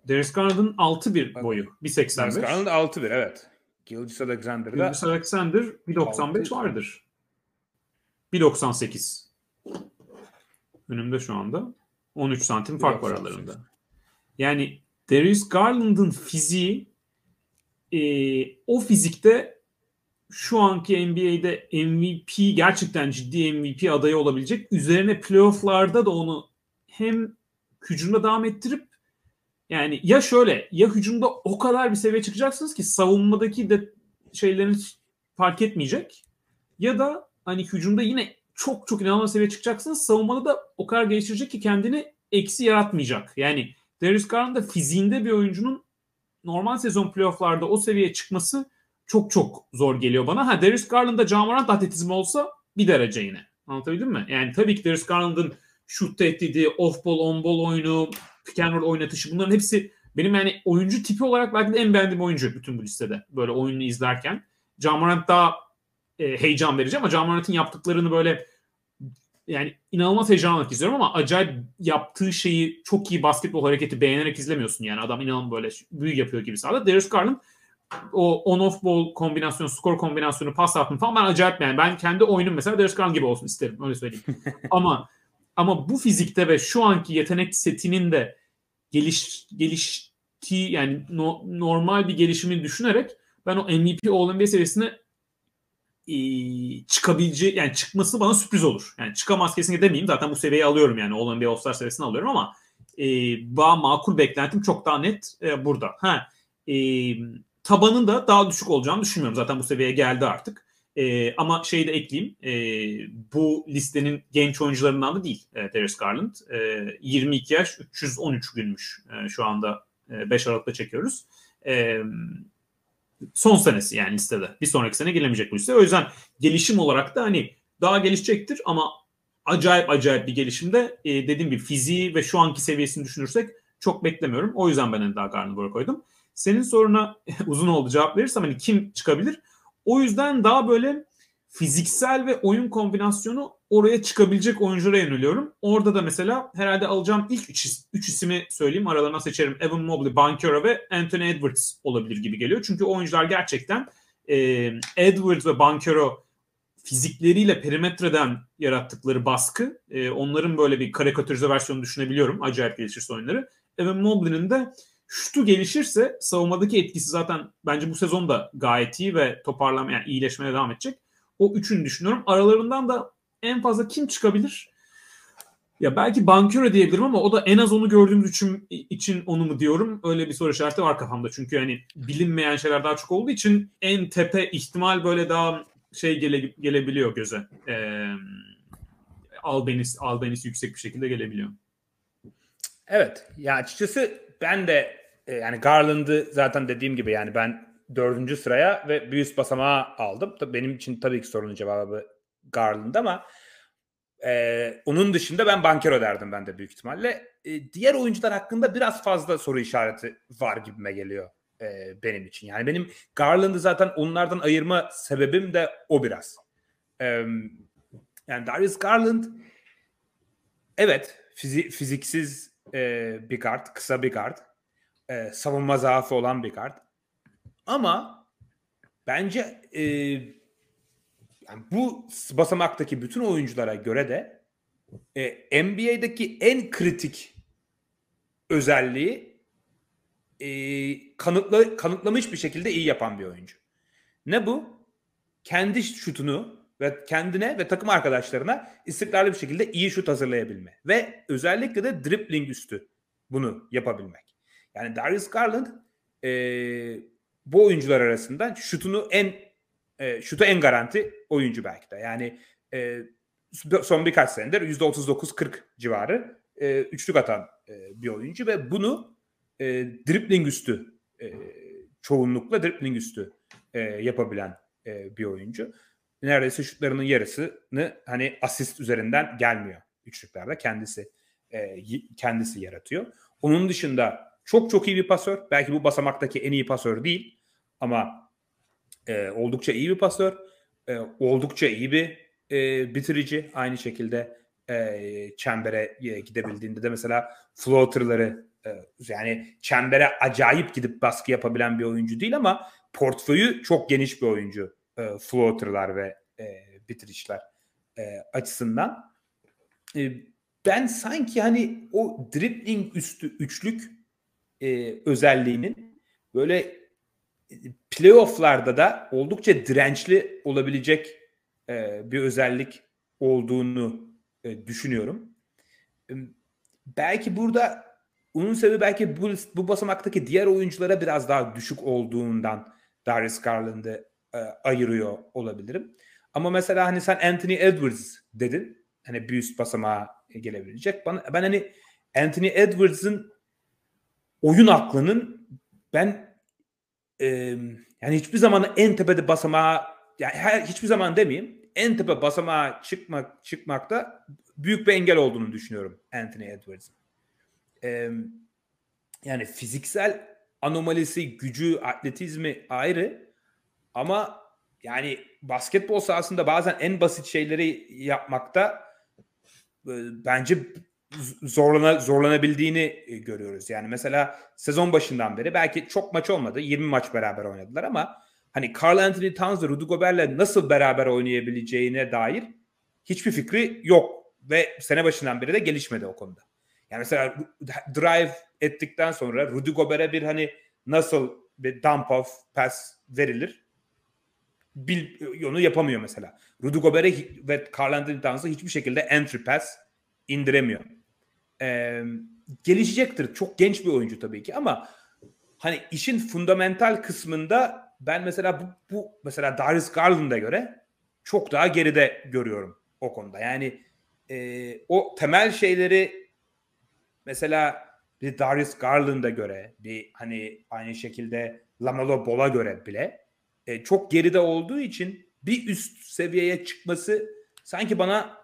Darius Garland'ın 6-1 boyu. 1.85. Darius Garland 6-1 evet. Gilgis Alexander'da Gilgis Alexander 1.95 vardır. 1.98. Önümde şu anda. 13 santim fark var aralarında. Yani Darius Garland'ın fiziği e, o fizikte şu anki NBA'de MVP gerçekten ciddi MVP adayı olabilecek. Üzerine playofflarda da onu hem hücumda devam ettirip yani ya şöyle ya hücumda o kadar bir seviye çıkacaksınız ki savunmadaki de şeylerin fark etmeyecek ya da hani hücumda yine çok çok inanılmaz seviye çıkacaksınız. Savunmada da o kadar geliştirecek ki kendini eksi yaratmayacak. Yani Darius Garland da fiziğinde bir oyuncunun normal sezon playofflarda o seviyeye çıkması çok çok zor geliyor bana. Ha Darius Garland'da Jamorant atletizmi olsa bir derece yine. Anlatabildim mi? Yani tabii ki Darius Garland'ın şut tehdidi, off ball, on ball oyunu, pick and roll oynatışı bunların hepsi benim yani oyuncu tipi olarak belki de en beğendiğim oyuncu bütün bu listede. Böyle oyunu izlerken. Jamorant daha e, heyecan verici ama Jamorant'ın yaptıklarını böyle yani inanılmaz heyecanla izliyorum ama acayip yaptığı şeyi çok iyi basketbol hareketi beğenerek izlemiyorsun yani. Adam inanılmaz böyle büyük yapıyor gibi sahada. Darius Garland o on-off ball kombinasyonu, skor kombinasyonu, pas atma falan ben acayip yani. Ben kendi oyunum mesela Darius Garland gibi olsun isterim. Öyle söyleyeyim. ama ama bu fizikte ve şu anki yetenek setinin de geliş geliştiği yani no, normal bir gelişimini düşünerek ben o MVP All-NBA seviyesine e, çıkabileceği yani çıkması bana sürpriz olur. Yani çıkamaz kesinlikle demeyeyim. Zaten bu seviyeyi alıyorum yani All-NBA All-Star seviyesini alıyorum ama e, daha makul beklentim çok daha net e, burada. Ha, e, tabanın da daha düşük olacağını düşünmüyorum. Zaten bu seviyeye geldi artık. E, ama şeyi de ekleyeyim. E, bu listenin genç oyuncularından da değil e, Darius Garland. E, 22 yaş 313 günmüş e, şu anda e, 5 Aralık'ta çekiyoruz. E, son senesi yani listede. Bir sonraki sene gelemeyecek bu liste. O yüzden gelişim olarak da hani daha gelişecektir ama acayip acayip bir gelişimde e, dediğim gibi fiziği ve şu anki seviyesini düşünürsek çok beklemiyorum. O yüzden ben daha Garland'ı koydum. Senin soruna uzun oldu cevap verirsem hani kim çıkabilir? O yüzden daha böyle fiziksel ve oyun kombinasyonu oraya çıkabilecek oyunculara yöneliyorum. Orada da mesela herhalde alacağım ilk üç, üç ismi söyleyeyim. Aralarına seçerim. Evan Mobley, Bankero ve Anthony Edwards olabilir gibi geliyor. Çünkü oyuncular gerçekten e, Edwards ve Bankero fizikleriyle perimetreden yarattıkları baskı e, onların böyle bir karikatürize versiyonu düşünebiliyorum. Acayip gelişirse oyunları. Evan Mobley'nin de şutu gelişirse savunmadaki etkisi zaten bence bu sezon da gayet iyi ve toparlama yani iyileşmeye devam edecek. O üçünü düşünüyorum. Aralarından da en fazla kim çıkabilir? Ya belki Bankero diyebilirim ama o da en az onu gördüğümüz için, için onu mu diyorum? Öyle bir soru işareti var kafamda. Çünkü hani bilinmeyen şeyler daha çok olduğu için en tepe ihtimal böyle daha şey gele, gelebiliyor göze. Ee, Albenis, Albenis yüksek bir şekilde gelebiliyor. Evet. Ya açıkçası ben de e, yani Garland'ı zaten dediğim gibi yani ben dördüncü sıraya ve bir üst basamağa aldım. Tabii benim için tabii ki sorunun cevabı Garland ama e, onun dışında ben Bankero derdim ben de büyük ihtimalle. E, diğer oyuncular hakkında biraz fazla soru işareti var gibime geliyor e, benim için. Yani benim Garland'ı zaten onlardan ayırma sebebim de o biraz. E, yani Darius Garland evet fizi, fiziksiz e, bir kart, kısa bir kart. E, savunma zaafı olan bir kart. Ama bence e, yani bu basamaktaki bütün oyunculara göre de e, NBA'deki en kritik özelliği e, kanıtla, kanıtlamış bir şekilde iyi yapan bir oyuncu. Ne bu? Kendi şutunu ve kendine ve takım arkadaşlarına istikrarlı bir şekilde iyi şut hazırlayabilme. Ve özellikle de dribbling üstü bunu yapabilmek. Yani Darius Garland e, bu oyuncular arasında şutunu en e, şutu en garanti oyuncu belki de. Yani e, son birkaç senedir %39-40 civarı e, üçlük atan e, bir oyuncu ve bunu e, dribbling üstü e, çoğunlukla dribbling üstü e, yapabilen e, bir oyuncu. Neredeyse şutlarının yarısını hani asist üzerinden gelmiyor üçlüklerde kendisi e, kendisi yaratıyor. Onun dışında çok çok iyi bir pasör. Belki bu basamaktaki en iyi pasör değil ama e, oldukça iyi bir pasör. E, oldukça iyi bir e, bitirici. Aynı şekilde e, çembere e, gidebildiğinde de mesela floaterları e, yani çembere acayip gidip baskı yapabilen bir oyuncu değil ama portföyü çok geniş bir oyuncu. E, floaterlar ve e, bitirişler e, açısından. E, ben sanki hani o dribbling üstü üçlük e, özelliğinin böyle playofflarda da oldukça dirençli olabilecek e, bir özellik olduğunu e, düşünüyorum. Belki burada onun sebebi belki bu, bu basamaktaki diğer oyunculara biraz daha düşük olduğundan Darius Garland'ı e, ayırıyor olabilirim. Ama mesela hani sen Anthony Edwards dedin. Hani bir üst basamağa gelebilecek. Bana, ben hani Anthony Edwards'ın oyun aklının ben e, yani hiçbir zaman en tepede basamağa yani her, hiçbir zaman demeyeyim en tepe basamağa çıkmak çıkmakta büyük bir engel olduğunu düşünüyorum Anthony Edwards'ın. E, yani fiziksel anomalisi, gücü, atletizmi ayrı ama yani basketbol sahasında bazen en basit şeyleri yapmakta e, bence zorlana, zorlanabildiğini e, görüyoruz. Yani mesela sezon başından beri belki çok maç olmadı. 20 maç beraber oynadılar ama hani Carl Anthony Towns Rudy Gobert'le nasıl beraber oynayabileceğine dair hiçbir fikri yok. Ve sene başından beri de gelişmedi o konuda. Yani mesela drive ettikten sonra Rudy Gobert'e bir hani nasıl bir dump off pass verilir bil, onu yapamıyor mesela. Rudy Gobert'e ve Carl Anthony Towns'a hiçbir şekilde entry pass indiremiyor. Ee, gelişecektir. Çok genç bir oyuncu tabii ki ama hani işin fundamental kısmında ben mesela bu, bu mesela Darius Garland'a göre çok daha geride görüyorum o konuda. Yani e, o temel şeyleri mesela bir Darius Garland'a göre bir hani aynı şekilde Lamelo Ball'a göre bile e, çok geride olduğu için bir üst seviyeye çıkması sanki bana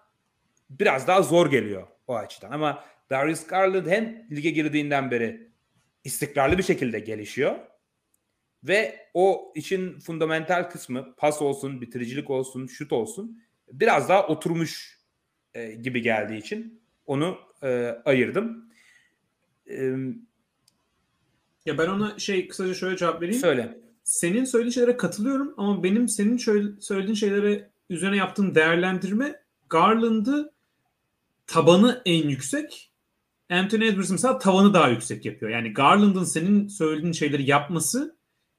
biraz daha zor geliyor o açıdan. Ama Darius Garland hem lige girdiğinden beri istikrarlı bir şekilde gelişiyor. Ve o için fundamental kısmı pas olsun, bitiricilik olsun, şut olsun biraz daha oturmuş e, gibi geldiği için onu e, ayırdım. E, ya ben ona şey kısaca şöyle cevap vereyim. Söyle. Senin söylediğin şeylere katılıyorum ama benim senin şöyle söylediğin şeylere üzerine yaptığım değerlendirme Garland'ı tabanı en yüksek. Anthony Edwards mesela tavanı daha yüksek yapıyor. Yani Garland'ın senin söylediğin şeyleri yapması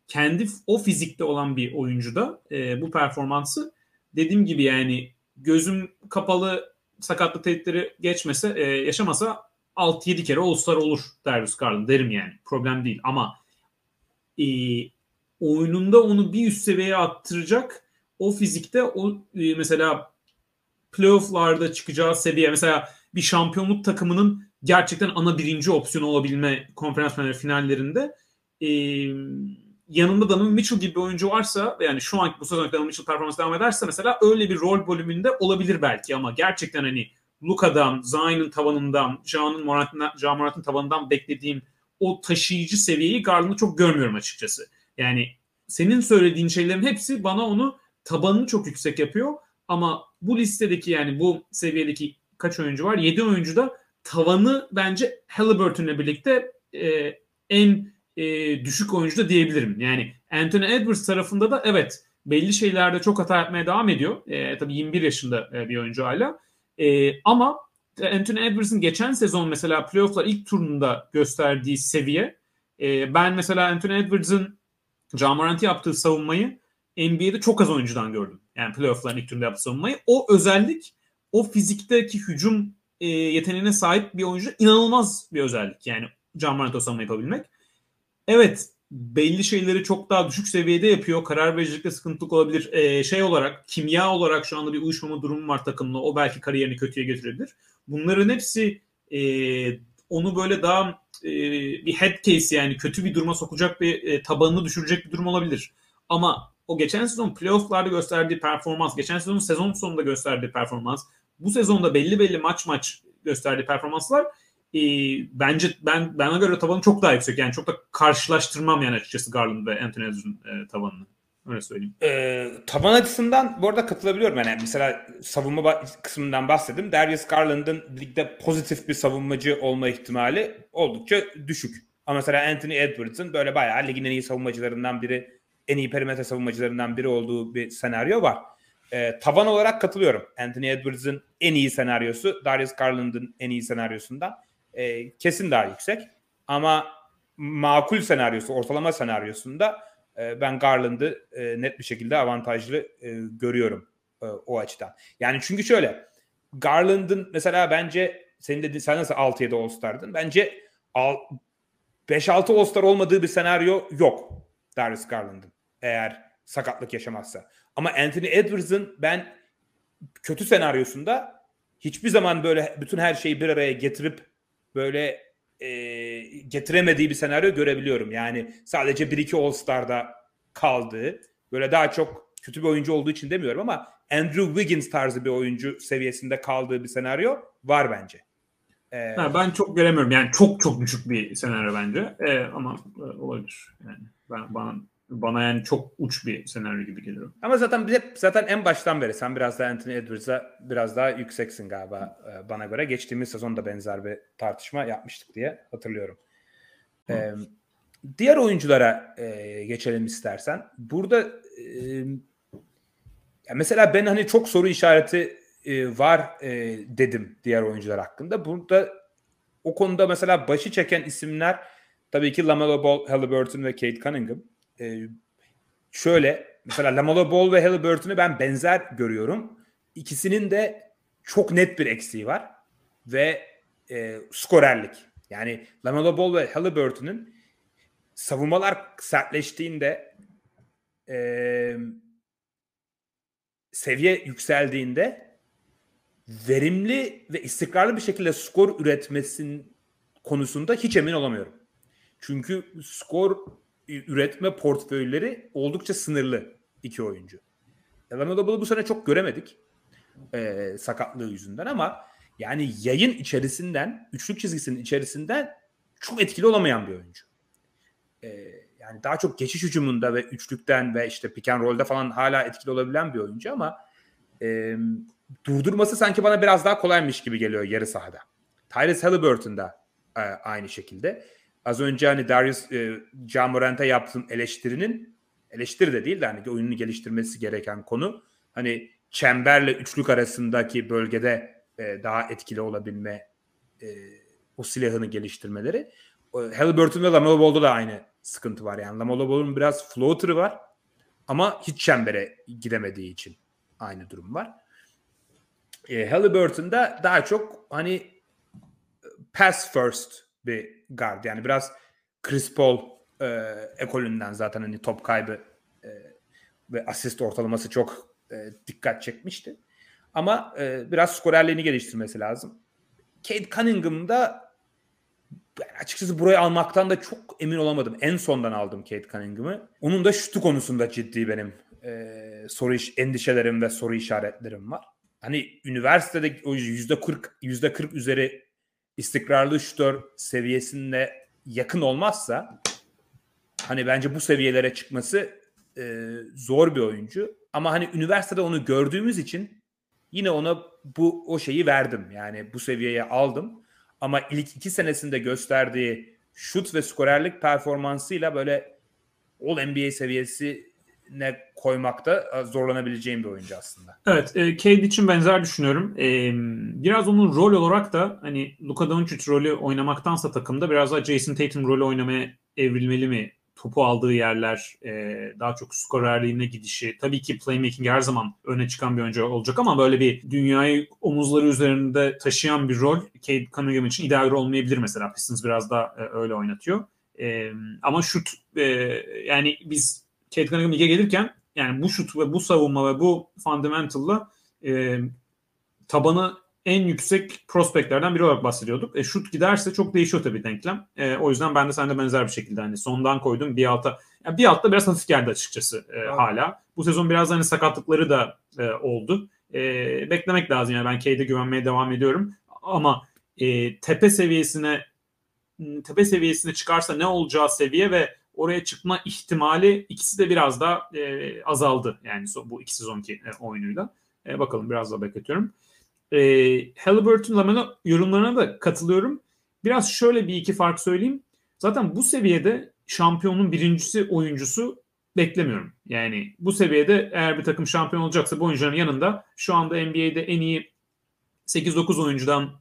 kendi o fizikte olan bir oyuncuda e, bu performansı dediğim gibi yani gözüm kapalı sakatlık tehditleri geçmese e, yaşamasa 6-7 kere All-Star olur Darius Garland derim yani. Problem değil ama e, oyununda onu bir üst seviyeye attıracak o fizikte o e, mesela playofflarda çıkacağı seviye mesela bir şampiyonluk takımının gerçekten ana birinci opsiyon olabilme konferans finallerinde e, yanında Donovan Mitchell gibi bir oyuncu varsa yani şu anki bu sezon Donovan Mitchell performansı devam ederse mesela öyle bir rol bölümünde olabilir belki ama gerçekten hani Luka'dan, Zion'ın tavanından, Jean'ın Morant'ın tavanından beklediğim o taşıyıcı seviyeyi Garland'ı çok görmüyorum açıkçası. Yani senin söylediğin şeylerin hepsi bana onu tabanını çok yüksek yapıyor. Ama bu listedeki yani bu seviyedeki kaç oyuncu var? 7 oyuncu da tavanı bence Halliburton'la birlikte e, en e, düşük oyuncu da diyebilirim. Yani Anthony Edwards tarafında da evet belli şeylerde çok hata yapmaya devam ediyor. E, tabii 21 yaşında e, bir oyuncu hala. E, ama Anthony Edwards'ın geçen sezon mesela playoff'lar ilk turunda gösterdiği seviye e, ben mesela Anthony Edwards'ın Jamarant'i yaptığı savunmayı NBA'de çok az oyuncudan gördüm. Yani playoff'ların ilk turunda yaptığı savunmayı. O özellik o fizikteki hücum e, yeteneğine sahip bir oyuncu inanılmaz bir özellik. Yani o savunma yapabilmek. Evet belli şeyleri çok daha düşük seviyede yapıyor. Karar vericilikte sıkıntılık olabilir. Ee, şey olarak, kimya olarak şu anda bir uyuşmama durumu var takımla. O belki kariyerini kötüye getirebilir. Bunların hepsi e, onu böyle daha e, bir head case yani kötü bir duruma sokacak bir e, tabanını düşürecek bir durum olabilir. Ama o geçen sezon playofflarda gösterdiği performans, geçen sezon sezon sonunda gösterdiği performans, bu sezonda belli belli maç maç gösterdiği performanslar e, bence ben bana göre tavanı çok daha yüksek. Yani çok da karşılaştırmam yani açıkçası Garland ve Anthony Edwards'ın e, tavanını. Öyle söyleyeyim. Ee, taban açısından bu arada katılabiliyorum. Yani mesela savunma kısmından bahsettim. Darius Garland'ın ligde pozitif bir savunmacı olma ihtimali oldukça düşük. Ama mesela Anthony Edwards'ın böyle bayağı ligin en iyi savunmacılarından biri, en iyi perimetre savunmacılarından biri olduğu bir senaryo var. Ee, tavan olarak katılıyorum. Anthony Edwards'ın en iyi senaryosu Darius Garland'ın en iyi senaryosundan e, kesin daha yüksek. Ama makul senaryosu, ortalama senaryosunda e, ben Garland'ı e, net bir şekilde avantajlı e, görüyorum e, o açıdan. Yani çünkü şöyle Garland'ın mesela bence senin dediğin sen nasıl 6-7 All-Star'dın? Bence 5-6 All-Star olmadığı bir senaryo yok Darius Garland'ın eğer sakatlık yaşamazsa. Ama Anthony Edwards'ın ben kötü senaryosunda hiçbir zaman böyle bütün her şeyi bir araya getirip böyle e, getiremediği bir senaryo görebiliyorum. Yani sadece 1-2 All-Star'da kaldığı böyle daha çok kötü bir oyuncu olduğu için demiyorum ama Andrew Wiggins tarzı bir oyuncu seviyesinde kaldığı bir senaryo var bence. Ee, ben çok göremiyorum. Yani çok çok düşük bir senaryo bence. Ee, ama e, olabilir. Yani ben bana bana yani çok uç bir senaryo gibi geliyor. Ama zaten hep zaten en baştan beri sen biraz daha Anthony Edwards'a biraz daha yükseksin galiba e, bana göre. Geçtiğimiz sezonda benzer bir tartışma yapmıştık diye hatırlıyorum. Ee, diğer oyunculara e, geçelim istersen. Burada e, mesela ben hani çok soru işareti e, var e, dedim diğer oyuncular hakkında. Burada o konuda mesela başı çeken isimler tabii ki Lamelo Ball, Halliburton ve Kate Cunningham. E, şöyle mesela Lamelo Ball ve Halliburton'u ben benzer görüyorum. İkisinin de çok net bir eksiği var ve e, skorerlik. Yani Lamelo Ball ve Halliburton'un savunmalar sertleştiğinde e, seviye yükseldiğinde verimli ve istikrarlı bir şekilde skor üretmesin konusunda hiç emin olamıyorum. Çünkü skor üretme portföyleri oldukça sınırlı iki oyuncu. Lamelo Ball'u bu sene çok göremedik e, sakatlığı yüzünden ama yani yayın içerisinden, üçlük çizgisinin içerisinden çok etkili olamayan bir oyuncu. E, yani daha çok geçiş hücumunda ve üçlükten ve işte pick and roll'da falan hala etkili olabilen bir oyuncu ama e, durdurması sanki bana biraz daha kolaymış gibi geliyor yarı sahada. Tyrese Halliburton da e, aynı şekilde. Az önce hani Darius e, Jamorant'a yaptığım eleştirinin eleştiri de değil de hani oyununu geliştirmesi gereken konu hani çemberle üçlük arasındaki bölgede e, daha etkili olabilme e, o silahını geliştirmeleri. Halliburton ve Lamelo Ball'da da aynı sıkıntı var. Yani Lamelo Ball'un biraz floater'ı var ama hiç çembere gidemediği için aynı durum var. E, Halliburton'da daha çok hani pass first bir guard. Yani biraz Chris Paul e, ekolünden zaten hani top kaybı e, ve asist ortalaması çok e, dikkat çekmişti. Ama e, biraz skorerliğini geliştirmesi lazım. Kate Cunningham'da yani açıkçası burayı almaktan da çok emin olamadım. En sondan aldım Kate Cunningham'ı. Onun da şutu konusunda ciddi benim e, soru iş, endişelerim ve soru işaretlerim var. Hani üniversitede o yüzde 40 yüzde 40 üzeri istikrarlı şutör seviyesinde yakın olmazsa hani bence bu seviyelere çıkması e, zor bir oyuncu. Ama hani üniversitede onu gördüğümüz için yine ona bu o şeyi verdim. Yani bu seviyeye aldım. Ama ilk iki senesinde gösterdiği şut ve skorerlik performansıyla böyle All NBA seviyesi ne koymakta zorlanabileceğim bir oyuncu aslında. Evet, e, Cade için benzer düşünüyorum. E, biraz onun rol olarak da hani Luka Doncic rolü oynamaktansa takımda biraz daha Jason Tatum rolü oynamaya evrilmeli mi topu aldığı yerler, e, daha çok skorerliğine gidişi. Tabii ki playmaking her zaman öne çıkan bir oyuncu olacak ama böyle bir dünyayı omuzları üzerinde taşıyan bir rol Cade Cunningham için ideal rol olmayabilir mesela. Pistons biraz da e, öyle oynatıyor. E, ama şut e, yani biz Cade Cunningham lige gelirken yani bu şut ve bu savunma ve bu fundamental'la e, tabanı en yüksek prospektlerden biri olarak bahsediyorduk. E, şut giderse çok değişiyor tabii denklem. E, o yüzden ben de sende benzer bir şekilde hani sondan koydum bir alta. Yani bir altta biraz hafif geldi açıkçası e, hala. Bu sezon biraz hani sakatlıkları da e, oldu. E, beklemek lazım yani ben Cade'e güvenmeye devam ediyorum. Ama e, tepe seviyesine tepe seviyesine çıkarsa ne olacağı seviye ve oraya çıkma ihtimali ikisi de biraz da e, azaldı. Yani bu iki sezonki e, oyunuyla. E, bakalım biraz daha bekletiyorum. E, Halliburton Lamelo yorumlarına da katılıyorum. Biraz şöyle bir iki fark söyleyeyim. Zaten bu seviyede şampiyonun birincisi oyuncusu beklemiyorum. Yani bu seviyede eğer bir takım şampiyon olacaksa bu oyuncuların yanında şu anda NBA'de en iyi 8-9 oyuncudan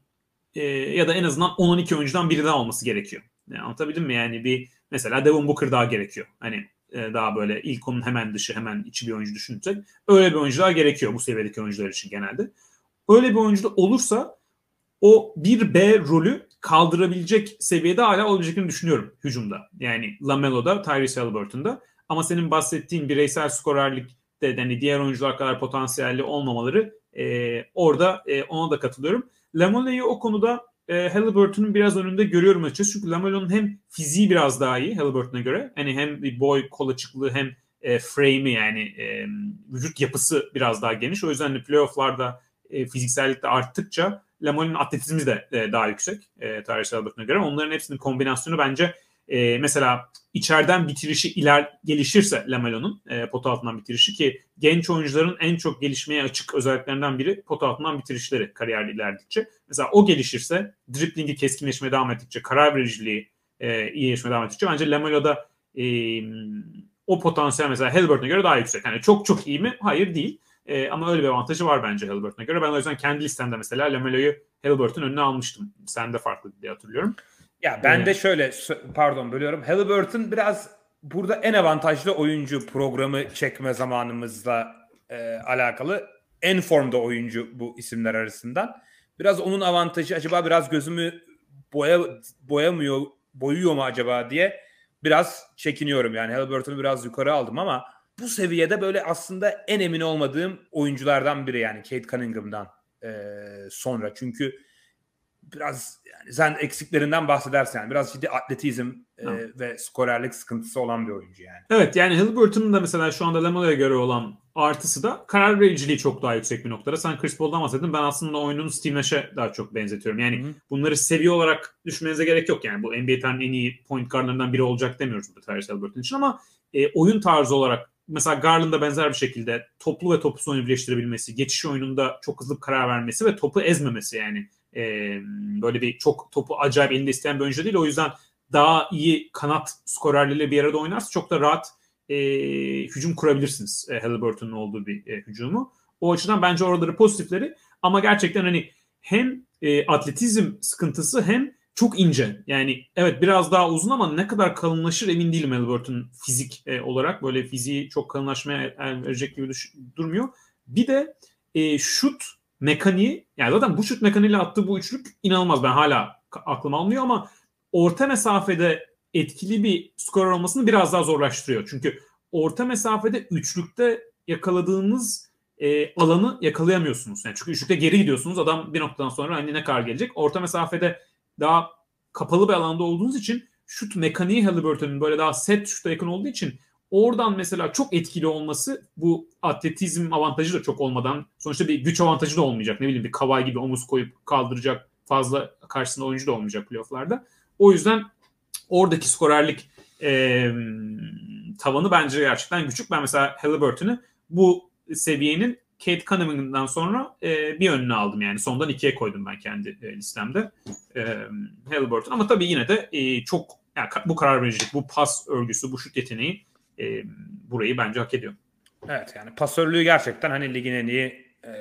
e, ya da en azından 10-12 oyuncudan biri daha olması gerekiyor. Yani anlatabildim mi? Yani bir mesela Devon Booker daha gerekiyor. Hani e, daha böyle ilk onun hemen dışı hemen içi bir oyuncu düşünürsek öyle bir oyuncu daha gerekiyor bu seviyedeki oyuncular için genelde. Öyle bir oyuncu da olursa o bir B rolü kaldırabilecek seviyede hala olabileceğini düşünüyorum hücumda. Yani Lamelo'da, Tyrese Halliburton'da. Ama senin bahsettiğin bireysel skorerlikte yani diğer oyuncular kadar potansiyelli olmamaları e, orada e, ona da katılıyorum. Lamelo'yu o konuda e, Halliburton'un biraz önünde görüyorum açıkçası. Çünkü Lamelo'nun hem fiziği biraz daha iyi Halliburton'a göre. Hani hem boy, kol açıklığı hem e, frame'i yani e, vücut yapısı biraz daha geniş. O yüzden de playoff'larda e, fiziksellikte arttıkça Lamello'nun atletizmi de e, daha yüksek e, Tyrese Halliburton'a göre. Onların hepsinin kombinasyonu bence e, mesela içeriden bitirişi iler gelişirse Lamelo'nun e, pot altından bitirişi ki genç oyuncuların en çok gelişmeye açık özelliklerinden biri pot altından bitirişleri kariyer ilerledikçe. Mesela o gelişirse driplingi keskinleşmeye devam ettikçe karar vericiliği e, iyileşmeye devam ettikçe bence Lamelo'da e, o potansiyel mesela Halliburton'a göre daha yüksek. Yani çok çok iyi mi? Hayır değil. E, ama öyle bir avantajı var bence Halliburton'a göre. Ben o yüzden kendi listemde mesela Lamelo'yu Halliburton önüne almıştım. Sen de farklı diye hatırlıyorum. Ya ben de şöyle pardon bölüyorum. Halliburton biraz burada en avantajlı oyuncu programı çekme zamanımızla e, alakalı en formda oyuncu bu isimler arasından. Biraz onun avantajı acaba biraz gözümü boya boyamıyor boyuyor mu acaba diye biraz çekiniyorum. Yani Halliburton'u biraz yukarı aldım ama bu seviyede böyle aslında en emin olmadığım oyunculardan biri yani Kate Cunningham'dan e, sonra. Çünkü biraz yani sen eksiklerinden bahsedersen yani biraz ciddi atletizm e, ve skorerlik sıkıntısı olan bir oyuncu yani. Evet yani Halliburton'un da mesela şu anda Lamelo'ya göre olan artısı da karar vericiliği çok daha yüksek bir noktada. Sen Chris Paul'dan bahsettin. Ben aslında oyununu Steve Nash'e daha çok benzetiyorum. Yani Hı-hı. bunları seviye olarak düşmenize gerek yok. Yani bu NBA'nin en iyi point guardlarından biri olacak demiyoruz bu Tyrese Halliburton için ama e, oyun tarzı olarak mesela Garland'a benzer bir şekilde toplu ve topsuz oyunu birleştirebilmesi, geçiş oyununda çok hızlı karar vermesi ve topu ezmemesi yani e, böyle bir çok topu acayip elinde isteyen bir oyuncu değil. O yüzden daha iyi kanat skorerleriyle bir arada oynarsa çok da rahat e, hücum kurabilirsiniz e, Halliburton'un olduğu bir e, hücumu. O açıdan bence oraları pozitifleri ama gerçekten hani hem e, atletizm sıkıntısı hem çok ince. Yani evet biraz daha uzun ama ne kadar kalınlaşır emin değilim Halliburton fizik e, olarak. Böyle fiziği çok kalınlaşmaya verecek gibi düş- durmuyor. Bir de e, şut mekaniği yani zaten bu şut mekaniğiyle attığı bu üçlük inanılmaz. Ben hala aklım almıyor ama orta mesafede etkili bir skor olmasını biraz daha zorlaştırıyor. Çünkü orta mesafede üçlükte yakaladığınız e, alanı yakalayamıyorsunuz. Yani çünkü üçlükte geri gidiyorsunuz. Adam bir noktadan sonra hani ne kadar gelecek. Orta mesafede daha kapalı bir alanda olduğunuz için şut mekaniği Halliburton'un böyle daha set şuta yakın olduğu için oradan mesela çok etkili olması bu atletizm avantajı da çok olmadan sonuçta bir güç avantajı da olmayacak. Ne bileyim bir kavay gibi omuz koyup kaldıracak fazla karşısında oyuncu da olmayacak playofflarda. O yüzden oradaki skorerlik e, tavanı bence gerçekten küçük. Ben mesela Halliburton'u bu seviyenin Kate Cunningham'dan sonra e, bir önüne aldım yani. Sondan ikiye koydum ben kendi e, listemde. E, Halliburton ama tabii yine de e, çok yani bu karar vericilik, bu pas örgüsü, bu şut yeteneği e, burayı bence hak ediyor. Evet yani pasörlüğü gerçekten hani ligin en iyi e,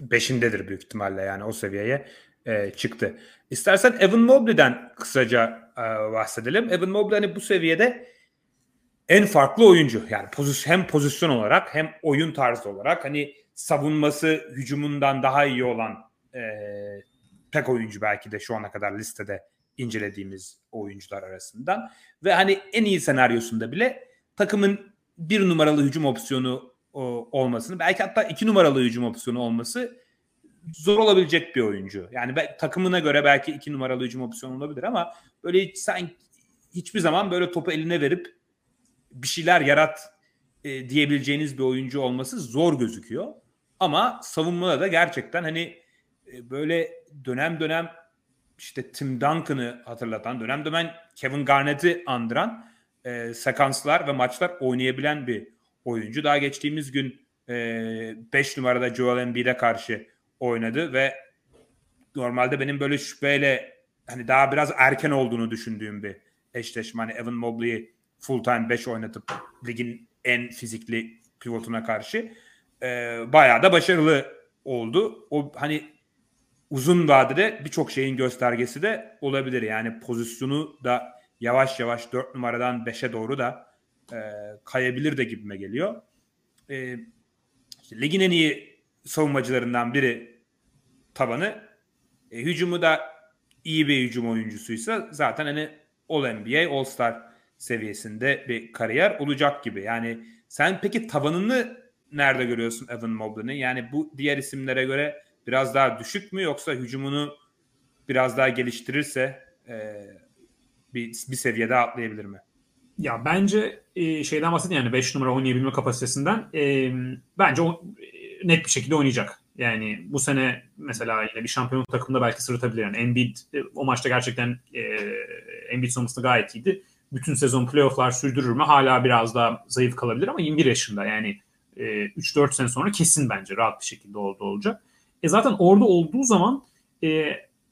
beşindedir büyük ihtimalle yani o seviyeye e, çıktı. İstersen Evan Mobley'den kısaca e, bahsedelim. Evan Mobley hani bu seviyede en farklı oyuncu. Yani pozisyon, hem pozisyon olarak hem oyun tarzı olarak hani savunması hücumundan daha iyi olan e, tek oyuncu belki de şu ana kadar listede incelediğimiz oyuncular arasından. Ve hani en iyi senaryosunda bile takımın bir numaralı hücum opsiyonu o, olmasını belki hatta iki numaralı hücum opsiyonu olması zor olabilecek bir oyuncu. Yani be, takımına göre belki iki numaralı hücum opsiyonu olabilir ama böyle sen hiçbir zaman böyle topu eline verip bir şeyler yarat e, diyebileceğiniz bir oyuncu olması zor gözüküyor. Ama savunmada da gerçekten hani e, böyle dönem dönem işte Tim Duncan'ı hatırlatan, dönem dönem Kevin Garnett'i andıran e, sekanslar ve maçlar oynayabilen bir oyuncu. Daha geçtiğimiz gün 5 e, numarada Joel Embiid'e karşı oynadı ve normalde benim böyle şüpheyle hani daha biraz erken olduğunu düşündüğüm bir eşleşme. Hani Evan Mobley'i full time 5 oynatıp ligin en fizikli pivotuna karşı e, bayağı da başarılı oldu. O hani uzun vadede birçok şeyin göstergesi de olabilir. Yani pozisyonu da yavaş yavaş 4 numaradan 5'e doğru da e, kayabilir de gibime geliyor. E, işte ligin en iyi savunmacılarından biri tabanı. E, hücumu da iyi bir hücum oyuncusuysa zaten hani All NBA, All Star seviyesinde bir kariyer olacak gibi. Yani sen peki tavanını nerede görüyorsun Evan Mobley'nin? Yani bu diğer isimlere göre biraz daha düşük mü yoksa hücumunu biraz daha geliştirirse e, bir, bir seviyede atlayabilir mi? Ya bence e, şeyden bahsedin yani 5 numara oynayabilme kapasitesinden e, bence o, e, net bir şekilde oynayacak. Yani bu sene mesela yine bir şampiyonluk takımında belki sırıtabilir. Yani Embiid e, o maçta gerçekten e, Embiid savunması gayet iyiydi. Bütün sezon playofflar sürdürür mü? Hala biraz daha zayıf kalabilir ama 21 yaşında yani e, 3-4 sene sonra kesin bence rahat bir şekilde orada olacak. E zaten orada olduğu zaman e,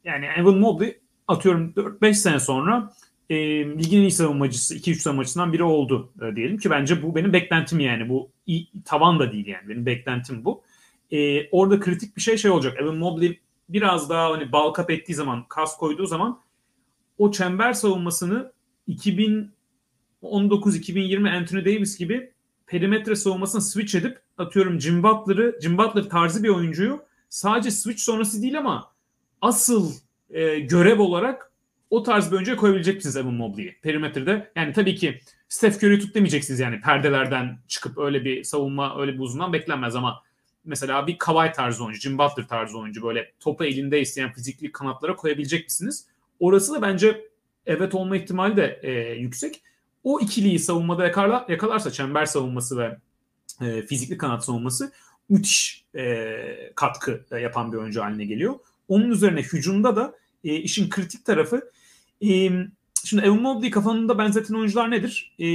yani Evan Mobley atıyorum 4-5 sene sonra e, ligin iyi savunmacısı 2-3 savunmacısından biri oldu e, diyelim ki bence bu benim beklentim yani bu iyi, tavan da değil yani benim beklentim bu. E, orada kritik bir şey şey olacak. Evan Mobley biraz daha hani balkap ettiği zaman kas koyduğu zaman o çember savunmasını 2019-2020 Anthony Davis gibi perimetre savunmasını switch edip atıyorum Jim Butler'ı Jim Butler tarzı bir oyuncuyu sadece switch sonrası değil ama asıl e, görev olarak o tarz bir oyuncuya koyabilecek misiniz Evan Mobley'i perimetrede? Yani tabii ki Steph Curry'i tut demeyeceksiniz yani perdelerden çıkıp öyle bir savunma öyle bir uzundan beklenmez ama mesela bir Kawhi tarzı oyuncu, Jim Butler tarzı oyuncu böyle topu elinde isteyen fizikli kanatlara koyabilecek misiniz? Orası da bence evet olma ihtimali de e, yüksek. O ikiliyi savunmada yakalar, yakalarsa çember savunması ve e, fizikli kanat savunması müthiş e, katkı yapan bir oyuncu haline geliyor. Onun üzerine hücumda da e, işin kritik tarafı şimdi Evan Mobley kafanında benzeten oyuncular nedir? E,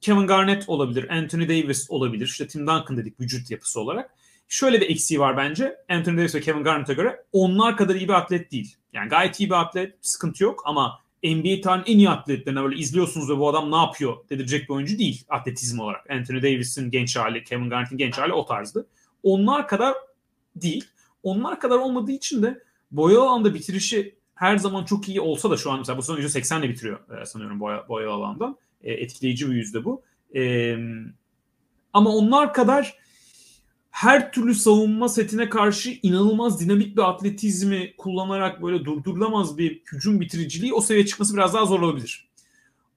Kevin Garnett olabilir, Anthony Davis olabilir. İşte Tim Duncan dedik vücut yapısı olarak. Şöyle bir eksiği var bence. Anthony Davis ve Kevin Garnett'e göre onlar kadar iyi bir atlet değil. Yani gayet iyi bir atlet, sıkıntı yok ama NBA tarihinin en iyi atletlerine böyle izliyorsunuz ve bu adam ne yapıyor dedirecek bir oyuncu değil atletizm olarak. Anthony Davis'in genç hali, Kevin Garnett'in genç hali o tarzdı. Onlar kadar değil. Onlar kadar olmadığı için de boya alanda bitirişi her zaman çok iyi olsa da şu an mesela bu sene %80 ile bitiriyor e, sanıyorum boya, boya alandan. E, etkileyici bir yüzde bu. E, ama onlar kadar her türlü savunma setine karşı inanılmaz dinamik bir atletizmi kullanarak böyle durdurulamaz bir hücum bitiriciliği o seviyeye çıkması biraz daha zor olabilir.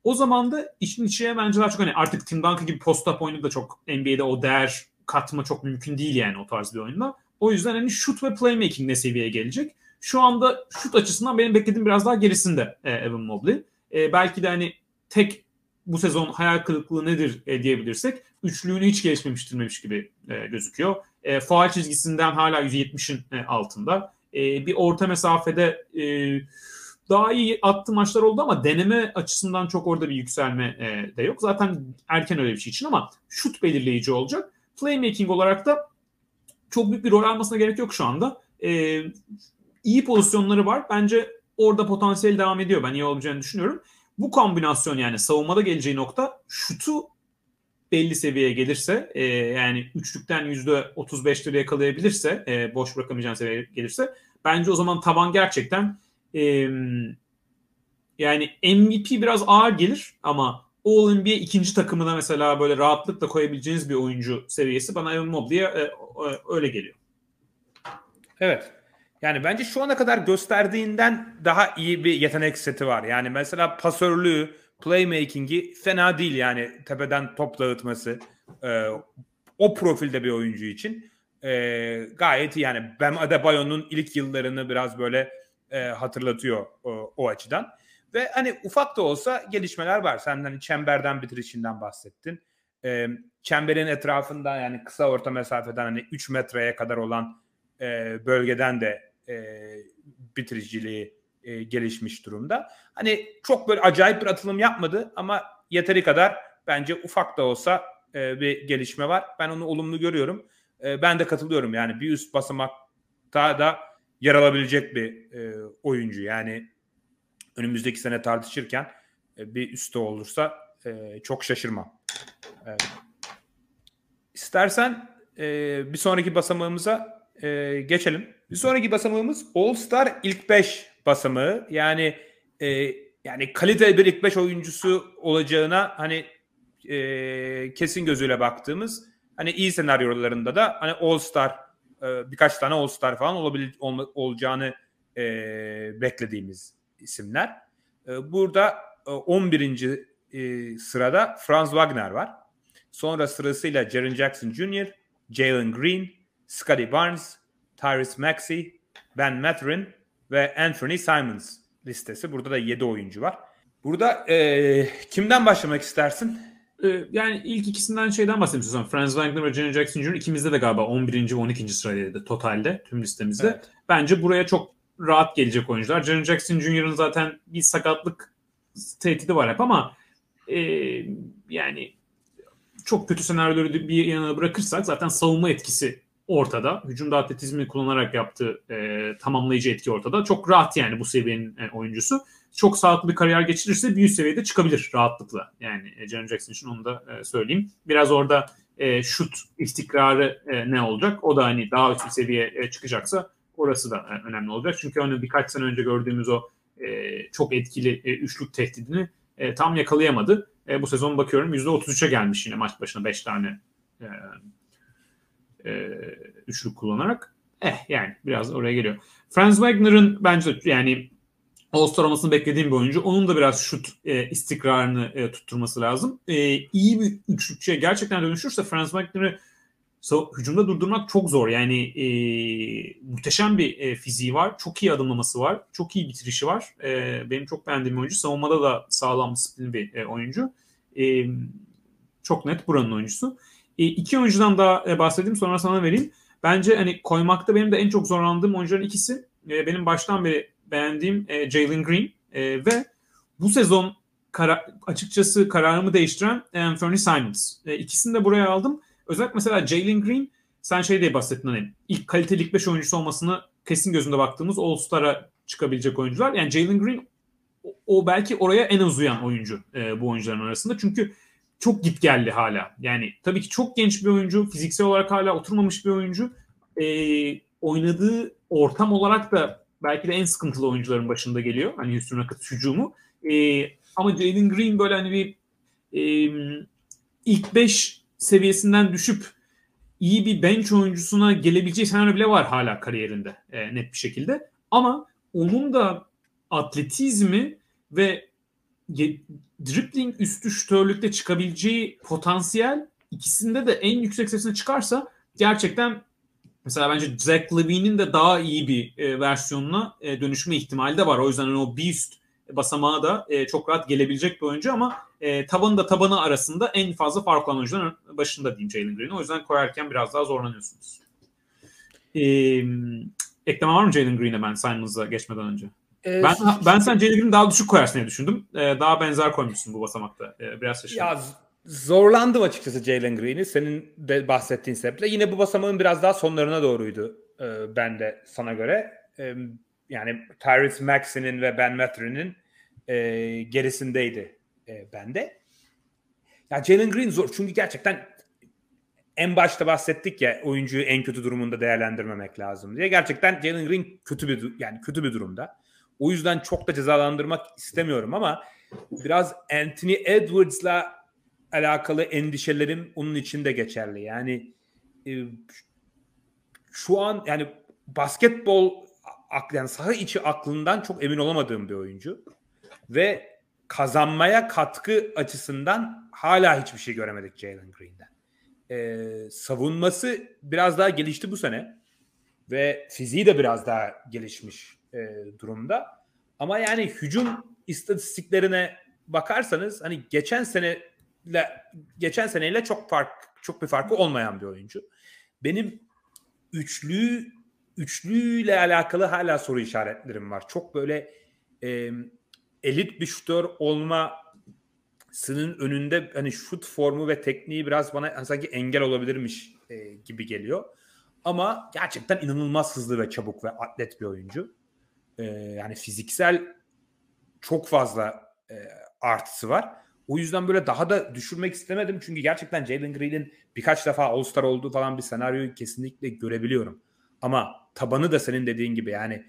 O zaman da işin içine bence daha çok hani artık Tim Duncan gibi post-up oyunu da çok NBA'de o değer katma çok mümkün değil yani o tarz bir oyunda. O yüzden hani shoot ve playmaking ne seviyeye gelecek. Şu anda şut açısından benim beklediğim biraz daha gerisinde e, Evan Mobley. E, belki de hani tek bu sezon hayal kırıklığı nedir e, diyebilirsek üçlüğünü hiç gelişmemiştirmemiş gibi e, gözüküyor. E, faal çizgisinden hala 170'in e, altında. E, bir orta mesafede e, daha iyi attı maçlar oldu ama deneme açısından çok orada bir yükselme e, de yok. Zaten erken öyle bir şey için ama şut belirleyici olacak. Playmaking olarak da çok büyük bir rol almasına gerek yok şu anda. E, iyi pozisyonları var. Bence orada potansiyel devam ediyor. Ben iyi olacağını düşünüyorum. Bu kombinasyon yani savunmada geleceği nokta şutu belli seviyeye gelirse e, yani üçlükten yüzde 35'leri yakalayabilirse e, boş bırakamayacağın seviyeye gelirse bence o zaman taban gerçekten e, yani MVP biraz ağır gelir ama All NBA ikinci takımına mesela böyle rahatlıkla koyabileceğiniz bir oyuncu seviyesi bana Evan Mobley'e e, öyle geliyor. Evet. Yani bence şu ana kadar gösterdiğinden daha iyi bir yetenek seti var. Yani mesela pasörlüğü, playmaking'i fena değil yani tepeden top dağıtması. E, o profilde bir oyuncu için e, gayet iyi. Yani Bam Adebayo'nun ilk yıllarını biraz böyle e, hatırlatıyor o, o açıdan. Ve hani ufak da olsa gelişmeler var. Sen hani çemberden bitirişinden bahsettin. E, çemberin etrafında yani kısa orta mesafeden hani 3 metreye kadar olan e, bölgeden de e, bitiriciliği e, gelişmiş durumda. Hani çok böyle acayip bir atılım yapmadı ama yeteri kadar bence ufak da olsa e, bir gelişme var. Ben onu olumlu görüyorum. E, ben de katılıyorum yani bir üst basamakta da yer alabilecek bir e, oyuncu. Yani önümüzdeki sene tartışırken e, bir üstte olursa e, çok şaşırmam. Evet. İstersen e, bir sonraki basamağımıza e, geçelim. Bir sonraki basamağımız All Star ilk 5 basamağı. Yani e, yani kaliteli bir ilk 5 oyuncusu olacağına hani e, kesin gözüyle baktığımız hani iyi senaryolarında da hani All Star e, birkaç tane All Star falan olabilir ol, olacağını e, beklediğimiz isimler. E, burada e, 11. E, sırada Franz Wagner var. Sonra sırasıyla Jaren Jackson Jr., Jalen Green, Scotty Barnes, Tyrese Maxey, Ben Mathurin ve Anthony Simons listesi. Burada da 7 oyuncu var. Burada e, kimden başlamak istersin? E, yani ilk ikisinden şeyden istiyorsan. Franz Wagner ve Jaren Jackson Jr. ikimizde de galiba 11. ve 12. sıradaydı totalde tüm listemizde. Evet. Bence buraya çok rahat gelecek oyuncular. Jaren Jackson Jr.'ın zaten bir sakatlık tehdidi var hep ama e, yani çok kötü senaryoları bir yana bırakırsak zaten savunma etkisi ortada. Hücumda atletizmi kullanarak yaptığı e, tamamlayıcı etki ortada. Çok rahat yani bu seviyenin e, oyuncusu. Çok sağlıklı bir kariyer geçirirse bir üst seviyede çıkabilir rahatlıkla. Yani e, Jaren Jackson için onu da e, söyleyeyim. Biraz orada e, şut istikrarı e, ne olacak? O da hani daha üst bir seviye e, çıkacaksa orası da e, önemli olacak. Çünkü hani birkaç sene önce gördüğümüz o e, çok etkili e, üçlük tehdidini e, tam yakalayamadı. E, bu sezon bakıyorum %33'e gelmiş yine maç başına 5 tane e, e, üçlük kullanarak. Eh yani biraz oraya geliyor. Franz Wagner'ın bence yani All-Star olmasını beklediğim bir oyuncu. Onun da biraz şut e, istikrarını e, tutturması lazım. E, iyi bir üçlükçüye gerçekten dönüşürse Franz Wagner'ı hücumda durdurmak çok zor. Yani e, muhteşem bir e, fiziği var. Çok iyi adımlaması var. Çok iyi bitirişi var. E, benim çok beğendiğim oyuncu. Savunmada da sağlam disiplin bir e, oyuncu. E, çok net buranın oyuncusu. E, iki oyuncudan daha e, bahsedeyim sonra sana vereyim. Bence hani koymakta benim de en çok zorlandığım oyuncuların ikisi. E, benim baştan beri beğendiğim e, Jalen Green e, ve bu sezon kara, açıkçası kararımı değiştiren Anthony Simons. E, ikisini de buraya aldım. Özellikle mesela Jalen Green sen şey diye bahsettin hani ilk kaliteli ilk 5 oyuncusu olmasını kesin gözünde baktığımız All-Star'a çıkabilecek oyuncular. Yani Jalen Green o, belki oraya en az uyan oyuncu bu oyuncuların arasında. Çünkü çok git geldi hala. Yani tabii ki çok genç bir oyuncu. Fiziksel olarak hala oturmamış bir oyuncu. E, oynadığı ortam olarak da belki de en sıkıntılı oyuncuların başında geliyor. Hani Houston Rockets hücumu. E, ama Jalen Green böyle hani bir e, ilk 5 seviyesinden düşüp iyi bir bench oyuncusuna gelebileceği senaryo bile var hala kariyerinde e, net bir şekilde. Ama onun da atletizmi ve dribbling üstü şütörlükte çıkabileceği potansiyel ikisinde de en yüksek seviyesine çıkarsa gerçekten mesela bence Zach Levine'in de daha iyi bir e, versiyonuna e, dönüşme ihtimali de var. O yüzden hani o bir üst basamağa da e, çok rahat gelebilecek bir oyuncu ama e, tabanı da tabanı arasında en fazla fark olan oyuncuların başında diyeyim Jalen Green'i. O yüzden koyarken biraz daha zorlanıyorsunuz. E, ekleme var mı Jalen Green'e ben Simons'a geçmeden önce? Ee, ben ben sen Jalen Green'i daha düşük koyarsın diye düşündüm. Ee, daha benzer koymuşsun bu basamakta. Ee, biraz şaşırdım. Ya zorlandım açıkçası Jalen Green'i. Senin de bahsettiğin sebeple. Yine bu basamağın biraz daha sonlarına doğruydu e, ben de sana göre. E, yani Tyrese Maxey'nin ve Ben Mathurin'in e, gerisindeydi e, bende. Ya Jalen Green zor çünkü gerçekten en başta bahsettik ya oyuncuyu en kötü durumunda değerlendirmemek lazım diye. Gerçekten Jalen Green kötü bir yani kötü bir durumda. O yüzden çok da cezalandırmak istemiyorum ama biraz Anthony Edwards'la alakalı endişelerim onun için de geçerli. Yani e, şu an yani basketbol yani saha içi aklından çok emin olamadığım bir oyuncu. Ve kazanmaya katkı açısından hala hiçbir şey göremedik Jalen Green'den. Ee, savunması biraz daha gelişti bu sene. Ve fiziği de biraz daha gelişmiş e, durumda. Ama yani hücum istatistiklerine bakarsanız hani geçen seneyle geçen seneyle çok fark çok bir farkı olmayan bir oyuncu. Benim üçlü üçlüyle alakalı hala soru işaretlerim var. Çok böyle e, elit bir şutör olmasının önünde hani şut formu ve tekniği biraz bana sanki engel olabilirmiş e, gibi geliyor. Ama gerçekten inanılmaz hızlı ve çabuk ve atlet bir oyuncu. E, yani fiziksel çok fazla e, artısı var. O yüzden böyle daha da düşürmek istemedim. Çünkü gerçekten Jalen Green'in birkaç defa All-Star olduğu falan bir senaryoyu kesinlikle görebiliyorum. Ama tabanı da senin dediğin gibi yani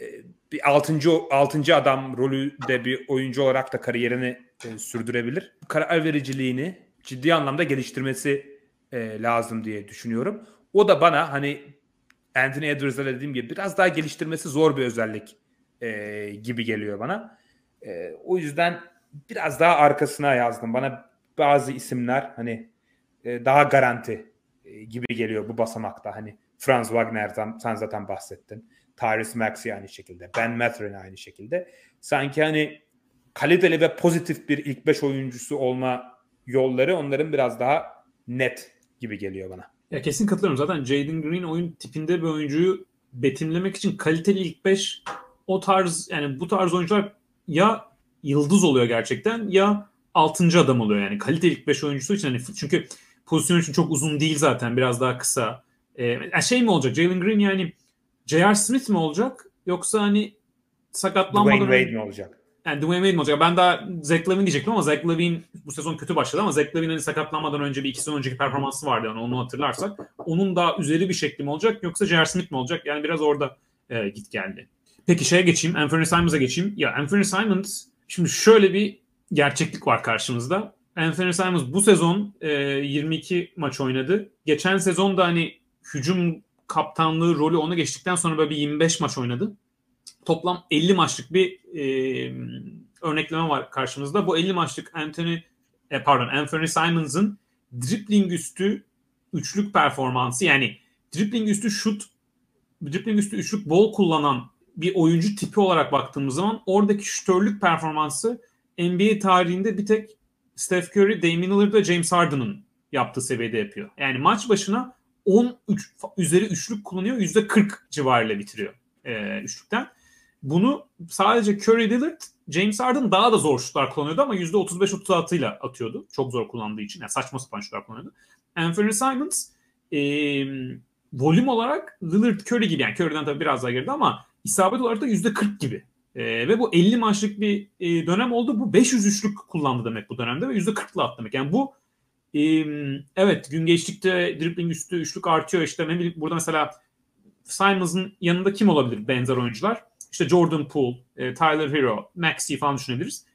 e, bir altıncı, altıncı adam rolü de bir oyuncu olarak da kariyerini e, sürdürebilir. Karar vericiliğini ciddi anlamda geliştirmesi e, lazım diye düşünüyorum. O da bana hani Anthony Edwards'da dediğim gibi biraz daha geliştirmesi zor bir özellik e, gibi geliyor bana. E, o yüzden biraz daha arkasına yazdım. Bana bazı isimler hani e, daha garanti e, gibi geliyor bu basamakta. Hani Franz Wagner'dan sen zaten bahsettin. Tyrese Maxey aynı şekilde. Ben Mathurin aynı şekilde. Sanki hani kaliteli ve pozitif bir ilk beş oyuncusu olma yolları onların biraz daha net gibi geliyor bana. Ya kesin katılıyorum. Zaten Jaden Green oyun tipinde bir oyuncuyu betimlemek için kaliteli ilk beş o tarz yani bu tarz oyuncular ya yıldız oluyor gerçekten ya altıncı adam oluyor yani kaliteli ilk beş oyuncusu için hani çünkü pozisyon için çok uzun değil zaten biraz daha kısa e, şey mi olacak? Jalen Green yani J.R. Smith mi olacak? Yoksa hani sakatlanmadan Dwayne Wade mi olacak? Yani Dwayne Wade mi olacak? Ben daha Zach Lavin diyecektim ama Zach Lavin bu sezon kötü başladı ama Zach Lavin hani sakatlanmadan önce bir iki sezon önceki performansı vardı yani onu hatırlarsak. Onun daha üzeri bir şekli mi olacak yoksa J.R. Smith mi olacak? Yani biraz orada e, git geldi. Peki şeye geçeyim. Anthony Simons'a geçeyim. Ya Anthony Simons şimdi şöyle bir gerçeklik var karşımızda. Anthony Simons bu sezon e, 22 maç oynadı. Geçen sezon da hani hücum kaptanlığı rolü ona geçtikten sonra böyle bir 25 maç oynadı. Toplam 50 maçlık bir e, örnekleme var karşımızda. Bu 50 maçlık Anthony e, pardon Anthony Simons'ın dribbling üstü üçlük performansı yani dribbling üstü şut, dribbling üstü üçlük bol kullanan bir oyuncu tipi olarak baktığımız zaman oradaki şütörlük performansı NBA tarihinde bir tek Steph Curry, Damian Lillard ve James Harden'ın yaptığı seviyede yapıyor. Yani maç başına 10 üç, üzeri üçlük kullanıyor. %40 civarıyla bitiriyor e, üçlükten. Bunu sadece Curry Lillard, James Harden daha da zor şutlar kullanıyordu ama %35-36 ile atıyordu. Çok zor kullandığı için. Yani saçma sapan şutlar kullanıyordu. Anthony Simons e, volüm olarak Lillard Curry gibi yani Curry'den tabii biraz daha geride ama isabet olarak da %40 gibi. E, ve bu 50 maçlık bir e, dönem oldu. Bu 500 üçlük kullandı demek bu dönemde ve %40'la attı demek. Yani bu e, evet gün geçtikçe dribbling üstü üçlük artıyor. İşte ne bileyim burada mesela Simons'ın yanında kim olabilir benzer oyuncular? İşte Jordan Poole, e, Tyler Hero, Maxi falan düşünebiliriz.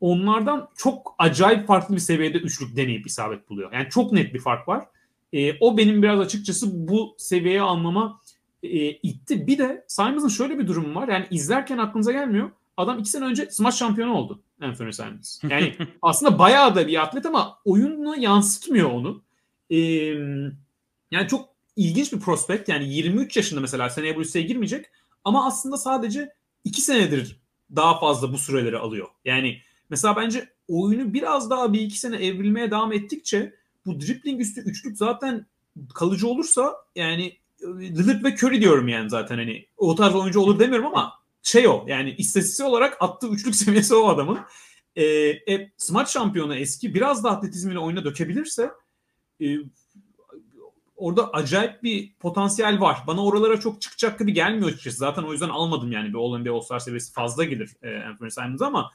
Onlardan çok acayip farklı bir seviyede üçlük deneyip isabet buluyor. Yani çok net bir fark var. E, o benim biraz açıkçası bu seviyeye almama e, itti. Bir de Simons'ın şöyle bir durumu var. Yani izlerken aklınıza gelmiyor. Adam iki sene önce smaç şampiyonu oldu Anthony Simons. Yani aslında bayağı da bir atlet ama oyununa yansıtmıyor onu. E, yani çok ilginç bir prospekt. Yani 23 yaşında mesela seneye bu listeye girmeyecek. Ama aslında sadece iki senedir daha fazla bu süreleri alıyor. Yani mesela bence oyunu biraz daha bir iki sene evrilmeye devam ettikçe bu dribbling üstü üçlük zaten kalıcı olursa yani Lillard ve Curry diyorum yani zaten hani o tarz oyuncu olur demiyorum ama şey o yani istatistiksel olarak attığı üçlük seviyesi o adamın. E, e, smaç şampiyonu eski biraz da atletizmini oyuna dökebilirse e, orada acayip bir potansiyel var. Bana oralara çok çıkacak gibi gelmiyor açıkçası. Zaten o yüzden almadım yani bir All-NBA All-Star seviyesi fazla gelir e, Anthony Simons ama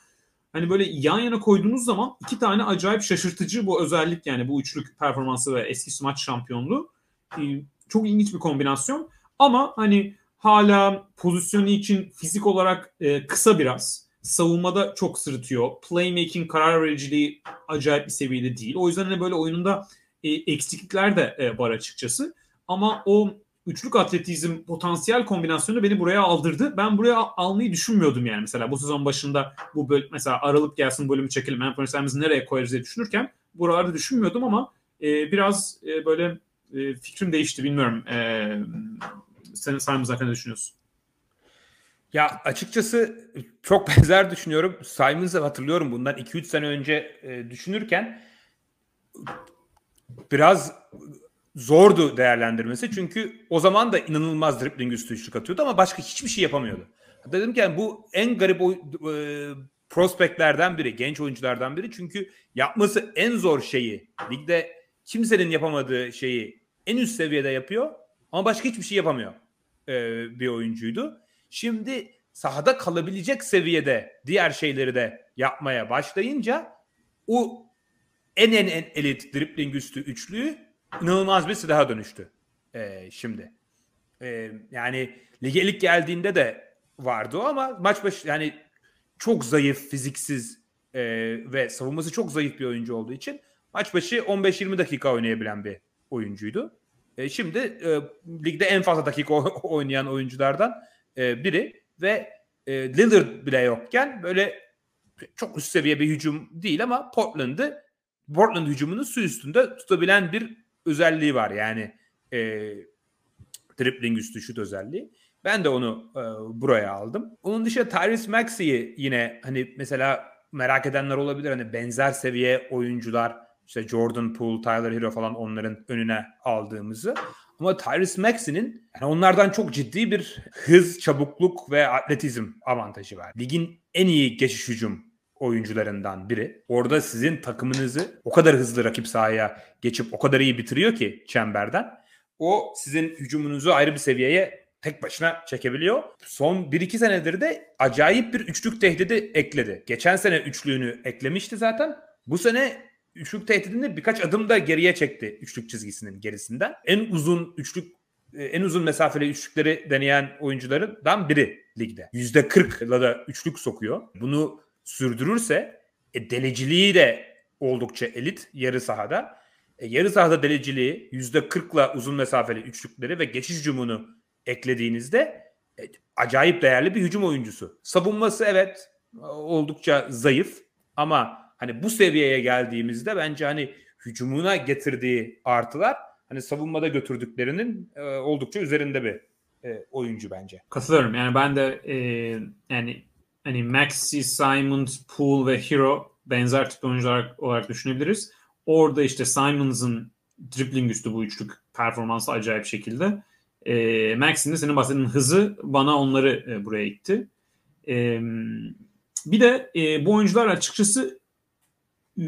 hani böyle yan yana koyduğunuz zaman iki tane acayip şaşırtıcı bu özellik yani bu üçlük performansı ve eski smaç şampiyonluğu e, çok ilginç bir kombinasyon. Ama hani hala pozisyonu için fizik olarak e, kısa biraz. Savunmada çok sırıtıyor. Playmaking, karar vericiliği acayip bir seviyede değil. O yüzden hani böyle oyununda eksiklikler de e, var açıkçası. Ama o üçlük atletizm potansiyel kombinasyonu beni buraya aldırdı. Ben buraya almayı düşünmüyordum yani mesela bu sezon başında bu böl mesela Aralık gelsin bölümü çekelim. Anthony Simons'ı nereye koyarız diye düşünürken buralarda düşünmüyordum ama e, biraz e, böyle e, fikrim değişti bilmiyorum. E, sen Simons hakkında ne düşünüyorsun? Ya açıkçası çok benzer düşünüyorum. Simons'ı hatırlıyorum bundan 2-3 sene önce e, düşünürken biraz zordu değerlendirmesi. Çünkü o zaman da inanılmaz dribbling üstü üçlük atıyordu ama başka hiçbir şey yapamıyordu. Dedim ki yani bu en garip oy, e, prospektlerden biri, genç oyunculardan biri. Çünkü yapması en zor şeyi, ligde kimsenin yapamadığı şeyi en üst seviyede yapıyor ama başka hiçbir şey yapamıyor e, bir oyuncuydu. Şimdi sahada kalabilecek seviyede diğer şeyleri de yapmaya başlayınca o en en en elit dribbling üstü üçlüğü inanılmaz bir silaha dönüştü e, şimdi. E, yani lige ilk geldiğinde de vardı o ama maç başı yani çok zayıf, fiziksiz e, ve savunması çok zayıf bir oyuncu olduğu için maç başı 15-20 dakika oynayabilen bir oyuncuydu. E, şimdi e, ligde en fazla dakika oynayan oyunculardan e, biri ve e, Lillard bile yokken böyle çok üst seviye bir hücum değil ama Portland'ı Portland hücumunu su üstünde tutabilen bir özelliği var. Yani e, dribbling üstü şut özelliği. Ben de onu e, buraya aldım. Onun dışında Tyrese Maxey'i yine hani mesela merak edenler olabilir. Hani benzer seviye oyuncular işte Jordan Poole, Tyler Hero falan onların önüne aldığımızı. Ama Tyrese Maxey'nin yani onlardan çok ciddi bir hız, çabukluk ve atletizm avantajı var. Ligin en iyi geçiş hücum oyuncularından biri. Orada sizin takımınızı o kadar hızlı rakip sahaya geçip o kadar iyi bitiriyor ki çemberden. O sizin hücumunuzu ayrı bir seviyeye tek başına çekebiliyor. Son 1-2 senedir de acayip bir üçlük tehdidi ekledi. Geçen sene üçlüğünü eklemişti zaten. Bu sene üçlük tehdidini birkaç adım da geriye çekti üçlük çizgisinin gerisinden. En uzun üçlük e, en uzun mesafeli üçlükleri deneyen oyuncularından biri ligde. %40'la da üçlük sokuyor. Bunu sürdürürse e, deleciliği de oldukça elit yarı sahada. E, yarı sahada deleciliği %40'la uzun mesafeli üçlükleri ve geçiş hücumunu eklediğinizde e, acayip değerli bir hücum oyuncusu. Savunması evet oldukça zayıf ama hani bu seviyeye geldiğimizde bence hani hücumuna getirdiği artılar hani savunmada götürdüklerinin e, oldukça üzerinde bir e, oyuncu bence. Katılıyorum. Yani ben de e, yani hani Maxi, Simons, Poole ve Hero benzer tip oyuncular olarak düşünebiliriz. Orada işte Simons'ın dribbling üstü bu üçlük performansı acayip şekilde. E, Maxi'nin de senin bahsettiğin hızı bana onları e, buraya itti. E, bir de e, bu oyuncular açıkçası e,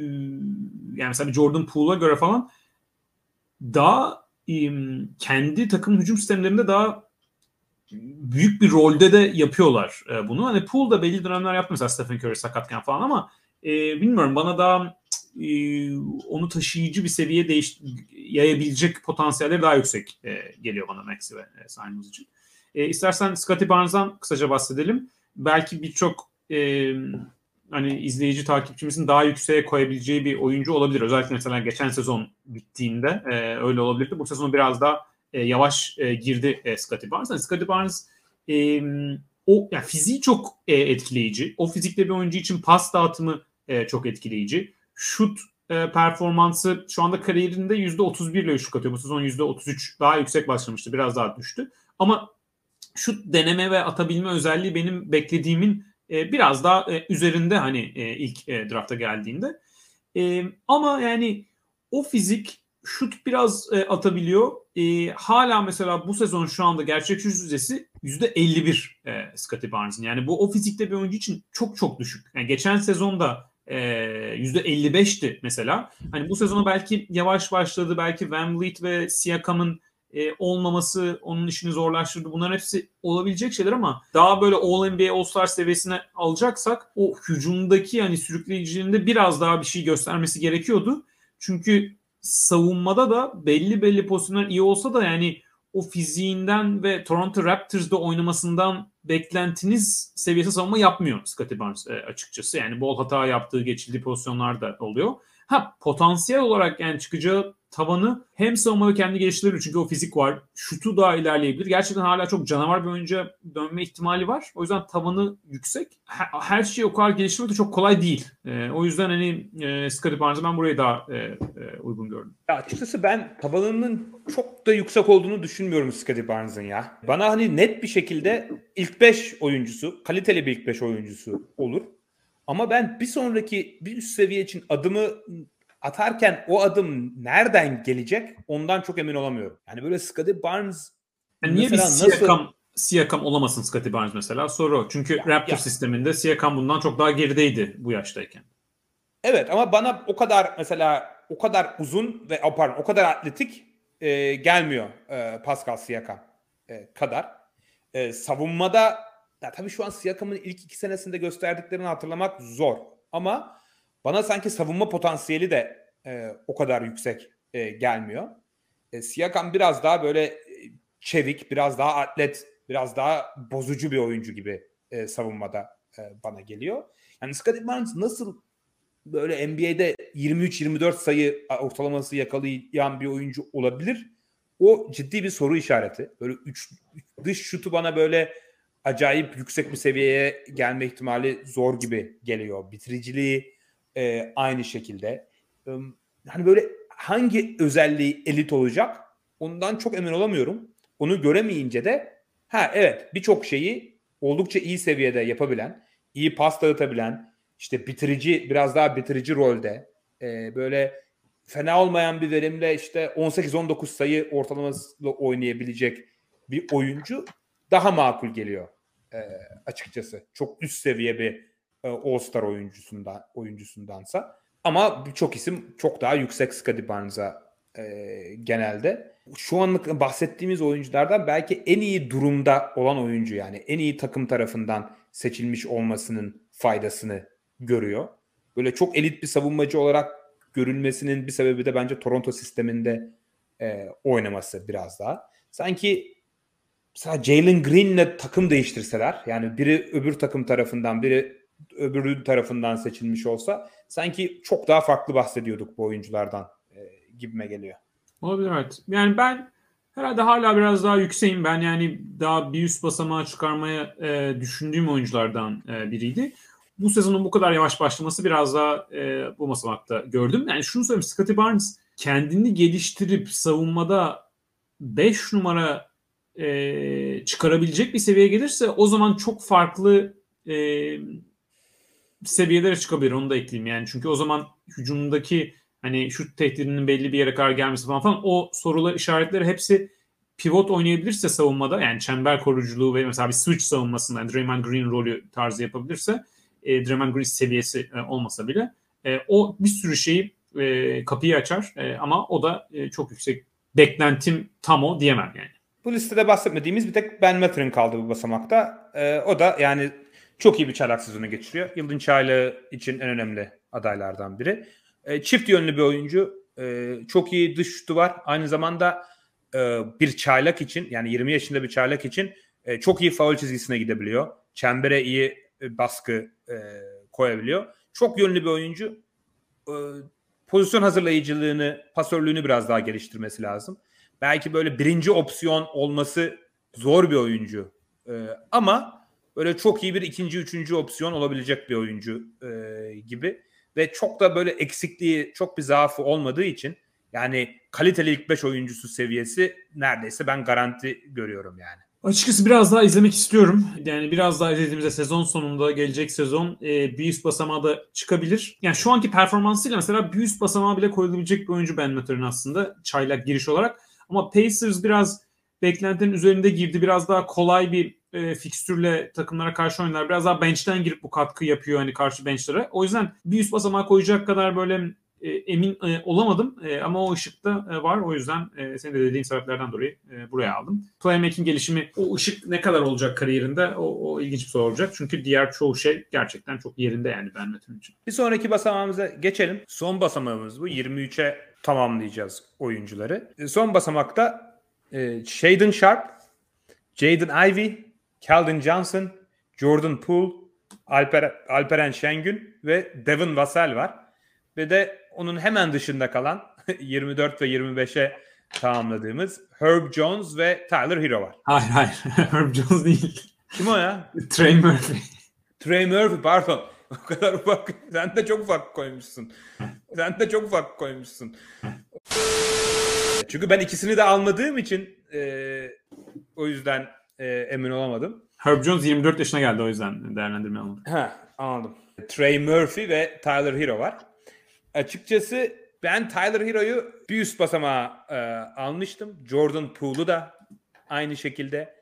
yani mesela Jordan Poole'a göre falan daha e, kendi takım hücum sistemlerinde daha büyük bir rolde de yapıyorlar e, bunu. Hani Poole da belli dönemler yaptı mesela Stephen Curry sakatken falan ama e, bilmiyorum bana daha e, onu taşıyıcı bir seviye değiş yayabilecek potansiyelleri daha yüksek e, geliyor bana Maxi ve e, Simons için. E, istersen Scottie Barnes'dan kısaca bahsedelim. Belki birçok e, hani izleyici takipçimizin daha yükseğe koyabileceği bir oyuncu olabilir. Özellikle mesela geçen sezon bittiğinde e, öyle olabilirdi. Bu sezon biraz daha e, yavaş e, girdi e, Scottie Barnes. Yani Scottie Barnes e, o yani fiziği çok e, etkileyici. O fizikte bir oyuncu için pas dağıtımı e, çok etkileyici. Şut e, performansı şu anda kariyerinde %31 ile şut atıyor. Bu sezon %33 daha yüksek başlamıştı. Biraz daha düştü. Ama şut deneme ve atabilme özelliği benim beklediğimin e, biraz daha e, üzerinde hani e, ilk e, drafta geldiğinde. E, ama yani o fizik şut biraz e, atabiliyor. E, hala mesela bu sezon şu anda gerçek şut yüzdesi %51 e, Scottie Barnes'ın. Yani bu o fizikte bir oyuncu için çok çok düşük. Yani geçen sezonda e, %55'ti mesela. Hani bu sezona belki yavaş başladı. Belki Van Vliet ve Siakam'ın e, olmaması onun işini zorlaştırdı. Bunların hepsi olabilecek şeyler ama daha böyle All NBA All Star seviyesine alacaksak o hücumdaki yani sürükleyiciliğinde biraz daha bir şey göstermesi gerekiyordu. Çünkü savunmada da belli belli pozisyonlar iyi olsa da yani o fiziğinden ve Toronto Raptors'da oynamasından beklentiniz seviyesi savunma yapmıyor Scottie Barnes e, açıkçası. Yani bol hata yaptığı geçildiği pozisyonlar da oluyor. Ha potansiyel olarak yani çıkacağı tavanı hem savunmada kendi geliştirebilir çünkü o fizik var. Şutu daha ilerleyebilir. Gerçekten hala çok canavar bir oyuncuya dönme ihtimali var. O yüzden tavanı yüksek. Her, her şeyi o kadar geliştirmek de çok kolay değil. E, o yüzden hani e, Scottie Barnes'ı ben burayı daha e, e, uygun gördüm. Ya açıkçası ben tavanının çok da yüksek olduğunu düşünmüyorum Scottie Barnes'ın ya. Bana hani net bir şekilde ilk 5 oyuncusu, kaliteli bir ilk 5 oyuncusu olur. Ama ben bir sonraki bir üst seviye için adımı atarken o adım nereden gelecek ondan çok emin olamıyorum. Yani böyle Scottie Barnes yani niye bir Siakam, nasıl... Siakam olamasın Scottie Barnes mesela soru. Çünkü ya, Raptor ya. sisteminde Siakam bundan çok daha gerideydi bu yaştayken. Evet ama bana o kadar mesela o kadar uzun ve pardon o kadar atletik e, gelmiyor e, Pascal Siakam e, kadar. E, savunmada ya tabii şu an Siakam'ın ilk iki senesinde gösterdiklerini hatırlamak zor. Ama bana sanki savunma potansiyeli de e, o kadar yüksek e, gelmiyor. E, Siakam biraz daha böyle e, çevik, biraz daha atlet, biraz daha bozucu bir oyuncu gibi e, savunmada e, bana geliyor. Yani Scottie Barnes nasıl böyle NBA'de 23-24 sayı ortalaması yakalayan bir oyuncu olabilir? O ciddi bir soru işareti. Böyle üç, dış şutu bana böyle acayip yüksek bir seviyeye gelme ihtimali zor gibi geliyor. Bitiriciliği e, aynı şekilde. E, hani böyle hangi özelliği elit olacak ondan çok emin olamıyorum. Onu göremeyince de ha evet birçok şeyi oldukça iyi seviyede yapabilen, iyi pas dağıtabilen, işte bitirici biraz daha bitirici rolde e, böyle fena olmayan bir verimle işte 18-19 sayı ortalamasıyla oynayabilecek bir oyuncu daha makul geliyor e, açıkçası. Çok üst seviye bir e, All-Star oyuncusundan oyuncusundansa. Ama birçok isim çok daha yüksek Scottie Barnes'a e, genelde. Şu anlık bahsettiğimiz oyunculardan belki en iyi durumda olan oyuncu yani en iyi takım tarafından seçilmiş olmasının faydasını görüyor. Böyle çok elit bir savunmacı olarak görülmesinin bir sebebi de bence Toronto sisteminde e, oynaması biraz daha. Sanki mesela Jalen Green'le takım değiştirseler yani biri öbür takım tarafından biri öbürü tarafından seçilmiş olsa sanki çok daha farklı bahsediyorduk bu oyunculardan e, gibime geliyor. Olabilir evet. Yani ben herhalde hala biraz daha yükseğim. Ben yani daha bir üst basamağa çıkarmaya e, düşündüğüm oyunculardan e, biriydi. Bu sezonun bu kadar yavaş başlaması biraz daha e, bu basamakta gördüm. Yani şunu söyleyeyim Scottie Barnes kendini geliştirip savunmada 5 numara e, çıkarabilecek bir seviyeye gelirse o zaman çok farklı e, seviyelere çıkabilir. Onu da ekleyeyim yani. Çünkü o zaman hücumdaki hani şut tehdidinin belli bir yere kadar gelmesi falan falan o sorular işaretleri hepsi pivot oynayabilirse savunmada yani çember koruculuğu ve mesela bir switch savunmasında yani Draymond Green rolü tarzı yapabilirse e, Draymond Green seviyesi e, olmasa bile e, o bir sürü şeyi e, kapıyı açar e, ama o da e, çok yüksek beklentim tam o diyemem yani. Bu listede bahsetmediğimiz bir tek Ben Mather'ın kaldı bu basamakta. E, o da yani çok iyi bir çaylak sezonu geçiriyor. Yılın çaylağı için en önemli adaylardan biri. E, çift yönlü bir oyuncu. E, çok iyi dış şutu var. Aynı zamanda e, bir çaylak için yani 20 yaşında bir çaylak için e, çok iyi faul çizgisine gidebiliyor. Çembere iyi e, baskı e, koyabiliyor. Çok yönlü bir oyuncu. E, pozisyon hazırlayıcılığını, pasörlüğünü biraz daha geliştirmesi lazım. Belki böyle birinci opsiyon olması zor bir oyuncu. E, ama böyle çok iyi bir ikinci, üçüncü opsiyon olabilecek bir oyuncu e, gibi. Ve çok da böyle eksikliği, çok bir zaafı olmadığı için yani kaliteli ilk 5 oyuncusu seviyesi neredeyse ben garanti görüyorum yani. Açıkçası biraz daha izlemek istiyorum. Yani biraz daha izlediğimizde sezon sonunda gelecek sezon e, bir üst basamağa da çıkabilir. Yani şu anki performansıyla mesela bir üst basamağa bile koyulabilecek bir oyuncu Ben Mather'ın aslında çaylak giriş olarak. Ama Pacers biraz beklentinin üzerinde girdi. Biraz daha kolay bir e, fikstürle takımlara karşı oynar. Biraz daha bench'ten girip bu katkı yapıyor hani karşı bench'lere. O yüzden bir üst basamağa koyacak kadar böyle e, emin e, olamadım e, ama o ışıkta e, var. O yüzden e, senin de dediğin sebeplerden dolayı e, buraya aldım. Playmaking gelişimi o ışık ne kadar olacak kariyerinde o, o ilginç bir soru olacak. Çünkü diğer çoğu şey gerçekten çok yerinde yani Ben Matthew için. Bir sonraki basamağımıza geçelim. Son basamağımız bu. 23'e tamamlayacağız oyuncuları. E, son basamakta e, Shaden Sharp, Jaden Ivey, Keldon Johnson, Jordan Poole, Alper, Alperen Şengün ve Devin Vassell var. Ve de onun hemen dışında kalan 24 ve 25'e tamamladığımız Herb Jones ve Tyler Hero var. Hayır hayır. Herb Jones değil. Kim o ya? Trey Murphy. Trey Murphy pardon. O kadar ufak. Sen de çok ufak koymuşsun. Sen de çok ufak koymuşsun. Çünkü ben ikisini de almadığım için e, o yüzden e, emin olamadım. Herb Jones 24 yaşına geldi o yüzden değerlendirme almadım. Ha, anladım. Trey Murphy ve Tyler Hero var. Açıkçası ben Tyler Hero'yu bir üst basamağa e, almıştım. Jordan Poole'u da aynı şekilde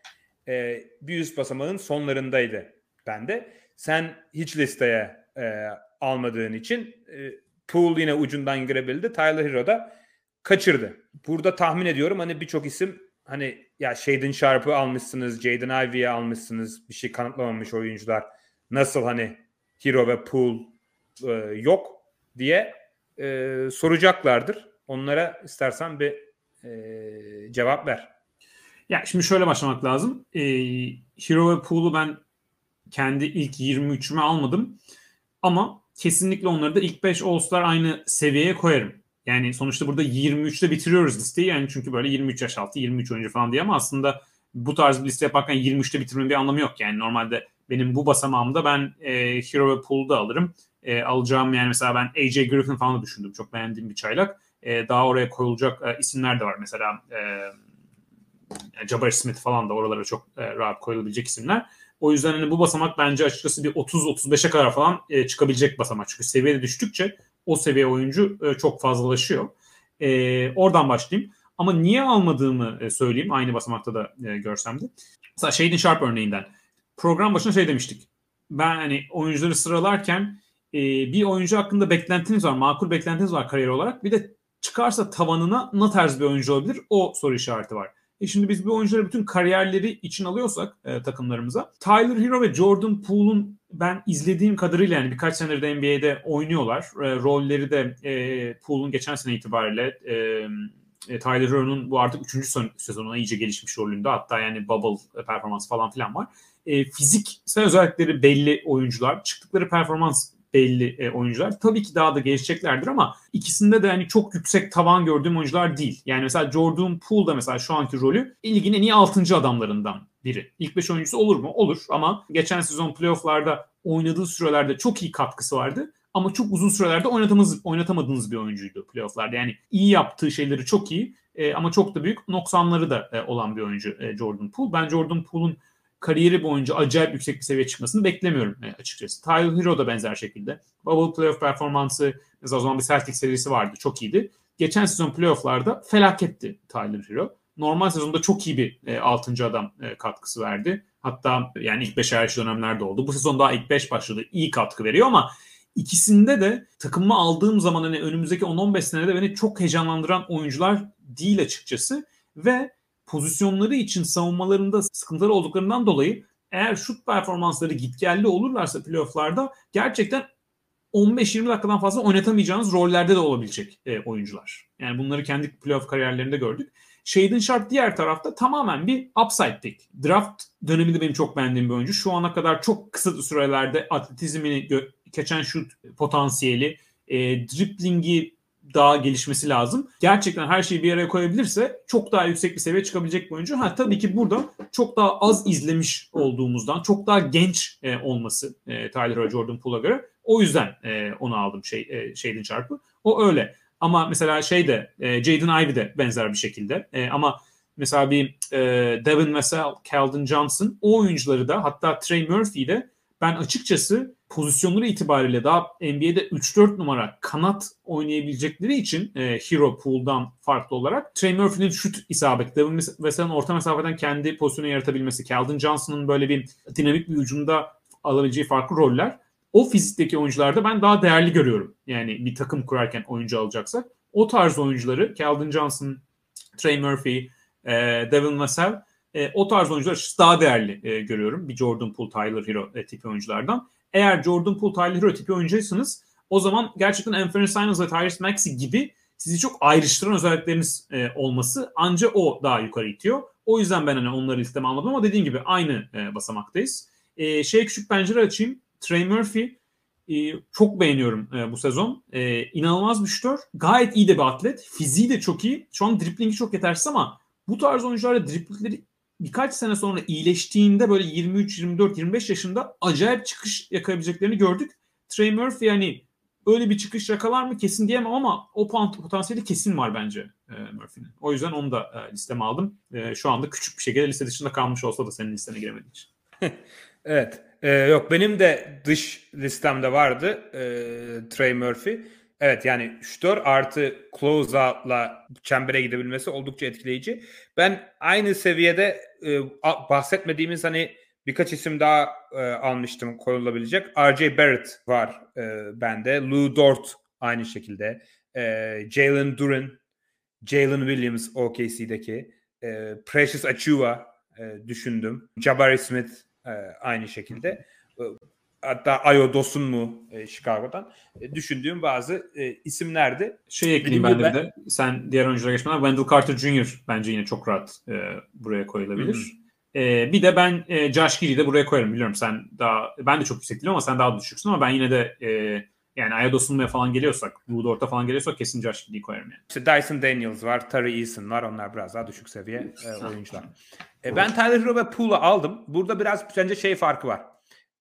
e, bir üst basamağın sonlarındaydı bende. Sen hiç listeye e, almadığın için e, Poole yine ucundan girebildi. Tyler Hero da kaçırdı. Burada tahmin ediyorum hani birçok isim hani ya Shaden Sharp'ı almışsınız, Jaden Ivey'i almışsınız. Bir şey kanıtlamamış oyuncular. Nasıl hani Hero ve Poole e, yok diye e, soracaklardır. Onlara istersen bir e, cevap ver. Ya şimdi şöyle başlamak lazım. E, Hero ve Poole'u ben kendi ilk 23'üme almadım. Ama kesinlikle onları da ilk 5 All-Star aynı seviyeye koyarım. Yani sonuçta burada 23'te bitiriyoruz listeyi. Yani çünkü böyle 23 yaş altı, 23 oyuncu falan diye ama aslında bu tarz bir liste yaparken 23'te bitirmenin bir anlamı yok. Yani normalde benim bu basamağımda ben e, Hero ve Poole'u da alırım. E, alacağım yani mesela ben AJ Griffin falan da düşündüm. Çok beğendiğim bir çaylak. E, daha oraya koyulacak e, isimler de var. Mesela e, Jabari Smith falan da oralara çok e, rahat koyulabilecek isimler. O yüzden hani bu basamak bence açıkçası bir 30-35'e kadar falan e, çıkabilecek basamak. Çünkü seviyede düştükçe o seviye oyuncu e, çok fazlalaşıyor. E, oradan başlayayım. Ama niye almadığımı e, söyleyeyim. Aynı basamakta da e, görsem de. Mesela Shaden Sharp örneğinden. Program başına şey demiştik. Ben hani oyuncuları sıralarken e, bir oyuncu hakkında beklentiniz var. Makul beklentiniz var kariyer olarak. Bir de çıkarsa tavanına ne tarz bir oyuncu olabilir? O soru işareti var. E şimdi biz bu oyuncuları bütün kariyerleri için alıyorsak e, takımlarımıza Tyler Hero ve Jordan Poole'un ben izlediğim kadarıyla yani birkaç senedir de NBA'de oynuyorlar. E, rolleri de e, Poole'un geçen sene itibariyle e, e, Tyler Hero'nun bu artık 3. sezonuna iyice gelişmiş rolünde. Hatta yani bubble performans falan filan var. E, fiziksel özellikleri belli oyuncular. Çıktıkları performans belli e, oyuncular. Tabii ki daha da gelişeceklerdir ama ikisinde de hani çok yüksek tavan gördüğüm oyuncular değil. Yani mesela Jordan Poole da mesela şu anki rolü ligin en iyi 6. adamlarından biri. İlk 5 oyuncusu olur mu? Olur ama geçen sezon playofflarda oynadığı sürelerde çok iyi katkısı vardı. ama çok uzun sürelerde oynatamadığınız, oynatamadığınız bir oyuncuydu playofflarda. Yani iyi yaptığı şeyleri çok iyi e, ama çok da büyük noksanları da e, olan bir oyuncu e, Jordan Poole. Ben Jordan Poole'un kariyeri boyunca acayip yüksek bir seviye çıkmasını beklemiyorum e, açıkçası. Tyler Hero da benzer şekilde. Bubble playoff performansı mesela o zaman bir Celtics serisi vardı. Çok iyiydi. Geçen sezon playofflarda felaketti Tyler Hero. Normal sezonda çok iyi bir e, 6. adam e, katkısı verdi. Hatta yani ilk 5 hariç dönemlerde oldu. Bu sezon daha ilk 5 başladı. İyi katkı veriyor ama ikisinde de takımımı aldığım zaman hani önümüzdeki 10-15 senede beni çok heyecanlandıran oyuncular değil açıkçası. Ve pozisyonları için savunmalarında sıkıntıları olduklarından dolayı eğer şut performansları gitgelli olurlarsa playofflarda gerçekten 15-20 dakikadan fazla oynatamayacağınız rollerde de olabilecek e, oyuncular. Yani bunları kendi playoff kariyerlerinde gördük. Shaden Sharp diğer tarafta tamamen bir upside pick. Draft döneminde benim çok beğendiğim bir oyuncu. Şu ana kadar çok kısa sürelerde atletizmini geçen şut potansiyeli, e, driplingi daha gelişmesi lazım. Gerçekten her şeyi bir araya koyabilirse çok daha yüksek bir seviye çıkabilecek bir oyuncu. Ha tabii ki burada çok daha az izlemiş olduğumuzdan, çok daha genç e, olması e, Tyler Jordan Poole'a göre. O yüzden e, onu aldım şey e, Shaden Sharp'ı. O öyle. Ama mesela şey de e, Jaden Ivey de benzer bir şekilde. E, ama mesela bir e, Devin Vassell, Calvin Johnson o oyuncuları da hatta Trey Murphy de ben açıkçası pozisyonları itibariyle daha NBA'de 3-4 numara kanat oynayabilecekleri için e, Hero Pool'dan farklı olarak Trey Murphy'nin şut isabeti, Devin Vassell'ın orta mesafeden kendi pozisyonu yaratabilmesi, Calvin Johnson'ın böyle bir dinamik bir ucunda alabileceği farklı roller o fizikteki oyuncularda ben daha değerli görüyorum. Yani bir takım kurarken oyuncu alacaksak. O tarz oyuncuları Calvin Johnson, Trey Murphy, e, Devin Vassell e, o tarz oyuncular daha değerli e, görüyorum. Bir Jordan Poole, Tyler Hero e, tipi oyunculardan. Eğer Jordan Poole, Tyler Hero tipi oyuncuysanız o zaman gerçekten Anthony Simons ve Tyrese Maxey gibi sizi çok ayrıştıran özellikleriniz e, olması ancak o daha yukarı itiyor. O yüzden ben hani onları listeme almadım ama dediğim gibi aynı e, basamaktayız. E, şey küçük pencere açayım. Trey Murphy e, çok beğeniyorum e, bu sezon. E, inanılmaz bir şutör. Gayet iyi de bir atlet. Fiziği de çok iyi. Şu an driplingi çok yetersiz ama bu tarz oyuncularla driplingleri birkaç sene sonra iyileştiğinde böyle 23, 24, 25 yaşında acayip çıkış yakabileceklerini gördük. Trey Murphy yani öyle bir çıkış yakalar mı kesin diyemem ama o potansiyeli kesin var bence e, Murphy'nin. O yüzden onu da e, listeme aldım. E, şu anda küçük bir şekilde liste dışında kalmış olsa da senin listene giremediği için. evet. Ee, yok benim de dış listemde vardı e, Trey Murphy. Evet yani şutör artı closeout'la çembere gidebilmesi oldukça etkileyici. Ben aynı seviyede e, bahsetmediğimiz hani birkaç isim daha e, almıştım koyulabilecek. R.J. Barrett var e, bende. Lou Dort aynı şekilde. E, Jalen Duran, Jalen Williams OKC'deki. E, Precious Achua e, düşündüm. Jabari Smith e, aynı şekilde. E, hatta Ayo Dosun mu e, Chicago'dan e, düşündüğüm bazı e, isimlerdi. Şey ekleyeyim ben de, ben, de sen diğer oyunculara geçmeden Wendell Carter Jr. bence yine çok rahat e, buraya koyulabilir. Hı-hı. E, bir de ben e, Josh Giddey'i de buraya koyarım. Biliyorum sen daha ben de çok yüksek değilim ama sen daha düşüksün ama ben yine de e, yani Ayadosun'la falan geliyorsak, Woodort'a falan geliyorsak kesin Josh Giddey'i koyarım yani. İşte Dyson Daniels var, Tari Eason var. Onlar biraz daha düşük seviye e, oyuncular. e, ben Tyler Hero ve Poole'u aldım. Burada biraz bence şey farkı var.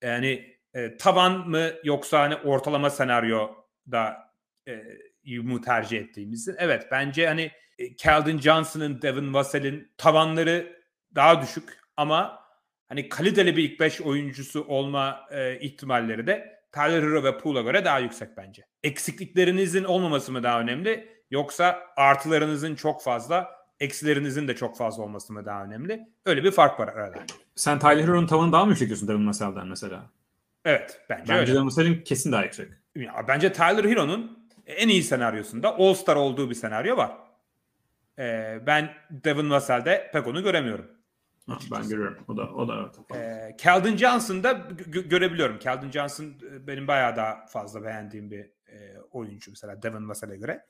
Yani e, tavan mı yoksa hani ortalama senaryo da e, mu tercih ettiğimizin. Evet bence hani e, Calvin Johnson'ın, Devin Vassell'in tavanları daha düşük ama hani kaliteli bir ilk 5 oyuncusu olma e, ihtimalleri de Tyler Hero ve Poole'a göre daha yüksek bence. Eksikliklerinizin olmaması mı daha önemli yoksa artılarınızın çok fazla, eksilerinizin de çok fazla olması mı daha önemli? Öyle bir fark var arada. Sen Tyler Hero'nun tavanı daha mı yüksek diyorsun Devin Vassell'den mesela? Evet bence, bence Devin Vassell'in kesin daha yüksek. Ya, bence Tyler Hero'nun en iyi senaryosunda All-Star olduğu bir senaryo var. Ee, ben Devin Vassell'de pek onu göremiyorum. Ha, ben görüyorum. O da o da evet. Ee, Keldon Johnson'da gö- görebiliyorum. Keldon Johnson benim bayağı daha fazla beğendiğim bir e, oyuncu mesela Devin Vassell'e göre.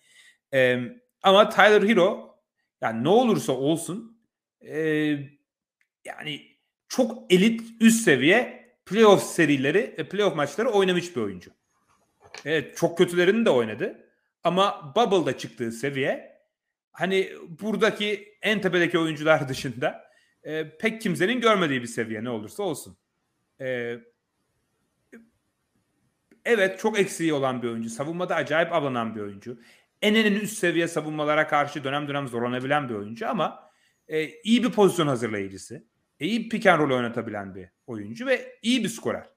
E, ama Tyler Hero yani ne olursa olsun e, yani çok elit üst seviye playoff serileri, playoff maçları oynamış bir oyuncu. Evet çok kötülerini de oynadı. Ama Bubble'da çıktığı seviye hani buradaki en tepedeki oyuncular dışında e, pek kimsenin görmediği bir seviye ne olursa olsun. E, evet çok eksiği olan bir oyuncu. Savunmada acayip alınan bir oyuncu. En en üst seviye savunmalara karşı dönem dönem zorlanabilen bir oyuncu ama e, iyi bir pozisyon hazırlayıcısı. İyi pick and roll oynatabilen bir oyuncu ve iyi bir skorer.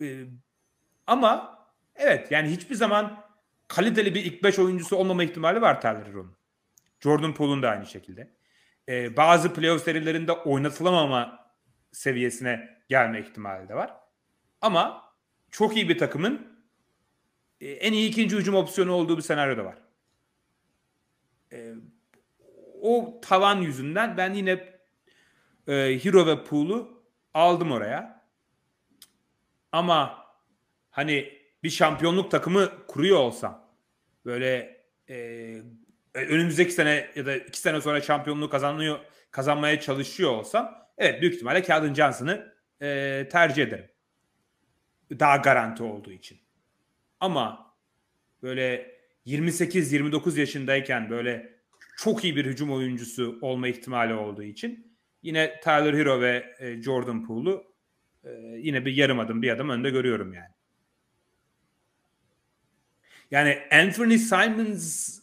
E, ama evet yani hiçbir zaman kaliteli bir ilk 5 oyuncusu olmama ihtimali var Tyler Hero'nun. Jordan Poole'un da aynı şekilde. E, bazı playoff serilerinde oynatılamama seviyesine gelme ihtimali de var. Ama çok iyi bir takımın e, en iyi ikinci hücum opsiyonu olduğu bir senaryo da var. E, o tavan yüzünden ben yine e, Hero ve Poole'u aldım oraya. Ama hani bir şampiyonluk takımı kuruyor olsam böyle e, önümüzdeki sene ya da iki sene sonra şampiyonluğu kazanıyor kazanmaya çalışıyor olsam evet büyük ihtimalle Calvin Johnson'ı e, tercih ederim. Daha garanti olduğu için. Ama böyle 28-29 yaşındayken böyle çok iyi bir hücum oyuncusu olma ihtimali olduğu için yine Tyler Hero ve e, Jordan Poole'u e, yine bir yarım adım bir adım önde görüyorum yani. Yani Anthony Simons'la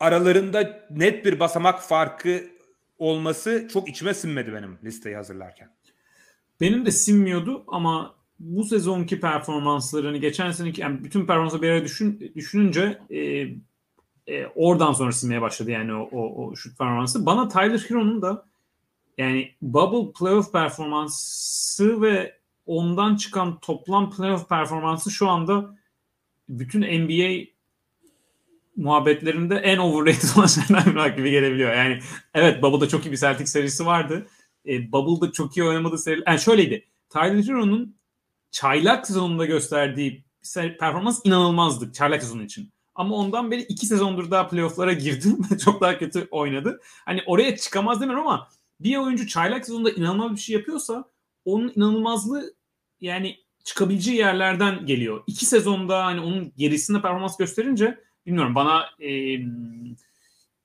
aralarında net bir basamak farkı olması çok içime sinmedi benim listeyi hazırlarken. Benim de sinmiyordu ama bu sezonki performanslarını geçen seneki yani bütün performansı bir araya düşün, düşününce e, e, oradan sonra sinmeye başladı yani o, o, o şut performansı. Bana Tyler Hero'nun da yani bubble playoff performansı ve ondan çıkan toplam playoff performansı şu anda bütün NBA muhabbetlerinde en overrated olan şeylerden gibi gelebiliyor. Yani evet Bubble'da çok iyi bir Celtics serisi vardı. E, Bubble'da çok iyi oynamadığı seri... Yani şöyleydi. Tyler Hero'nun çaylak sezonunda gösterdiği performans inanılmazdı çaylak sezonu için. Ama ondan beri iki sezondur daha playofflara girdi ve çok daha kötü oynadı. Hani oraya çıkamaz demiyorum ama bir oyuncu çaylak sezonunda inanılmaz bir şey yapıyorsa onun inanılmazlığı yani çıkabileceği yerlerden geliyor. İki sezonda hani onun gerisinde performans gösterince bilmiyorum bana e,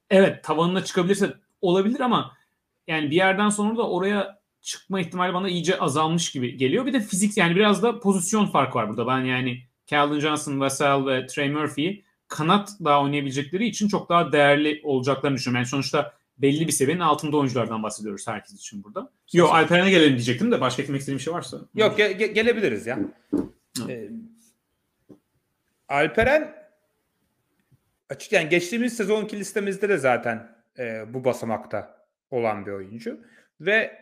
evet tavanına çıkabilirse olabilir ama yani bir yerden sonra da oraya çıkma ihtimali bana iyice azalmış gibi geliyor. Bir de fizik yani biraz da pozisyon farkı var burada. Ben yani Calvin Johnson, Vassell ve Trey Murphy kanat daha oynayabilecekleri için çok daha değerli olacaklarını düşünüyorum. Yani sonuçta belli bir seviyenin altında oyunculardan bahsediyoruz herkes için burada. Yok Alperen'e gelelim diyecektim de başka eklemek istediğim bir şey varsa. Yok ge- ge- gelebiliriz ya. Ee, Alperen açık yani geçtiğimiz sezonki listemizde de zaten e, bu basamakta olan bir oyuncu ve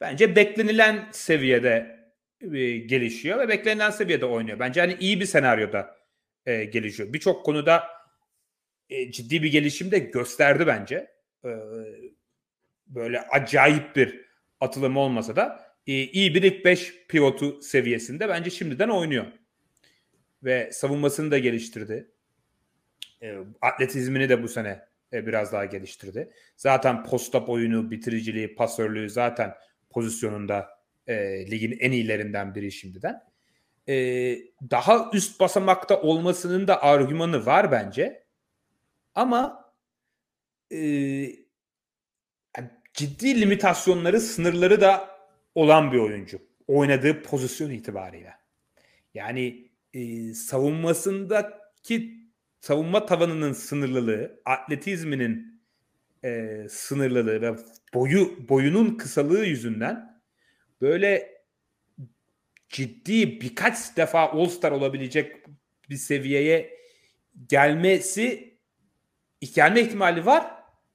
bence beklenilen seviyede e, gelişiyor ve beklenilen seviyede oynuyor. Bence hani iyi bir senaryoda e, gelişiyor. Birçok konuda e, ciddi bir gelişim de gösterdi bence. E, böyle acayip bir atılım olmasa da e, iyi bir ilk 5 pivotu seviyesinde bence şimdiden oynuyor. Ve savunmasını da geliştirdi. E, atletizmini de bu sene e, biraz daha geliştirdi. Zaten post-up oyunu, bitiriciliği, pasörlüğü zaten pozisyonunda e, ligin en iyilerinden biri şimdiden. E, daha üst basamakta olmasının da argümanı var bence. Ama e, ciddi limitasyonları, sınırları da olan bir oyuncu. Oynadığı pozisyon itibariyle. Yani e, savunmasındaki savunma tavanının sınırlılığı, atletizminin e, sınırlılığı ve boyu boyunun kısalığı yüzünden böyle ciddi birkaç defa All-Star olabilecek bir seviyeye gelmesi gelme ihtimali var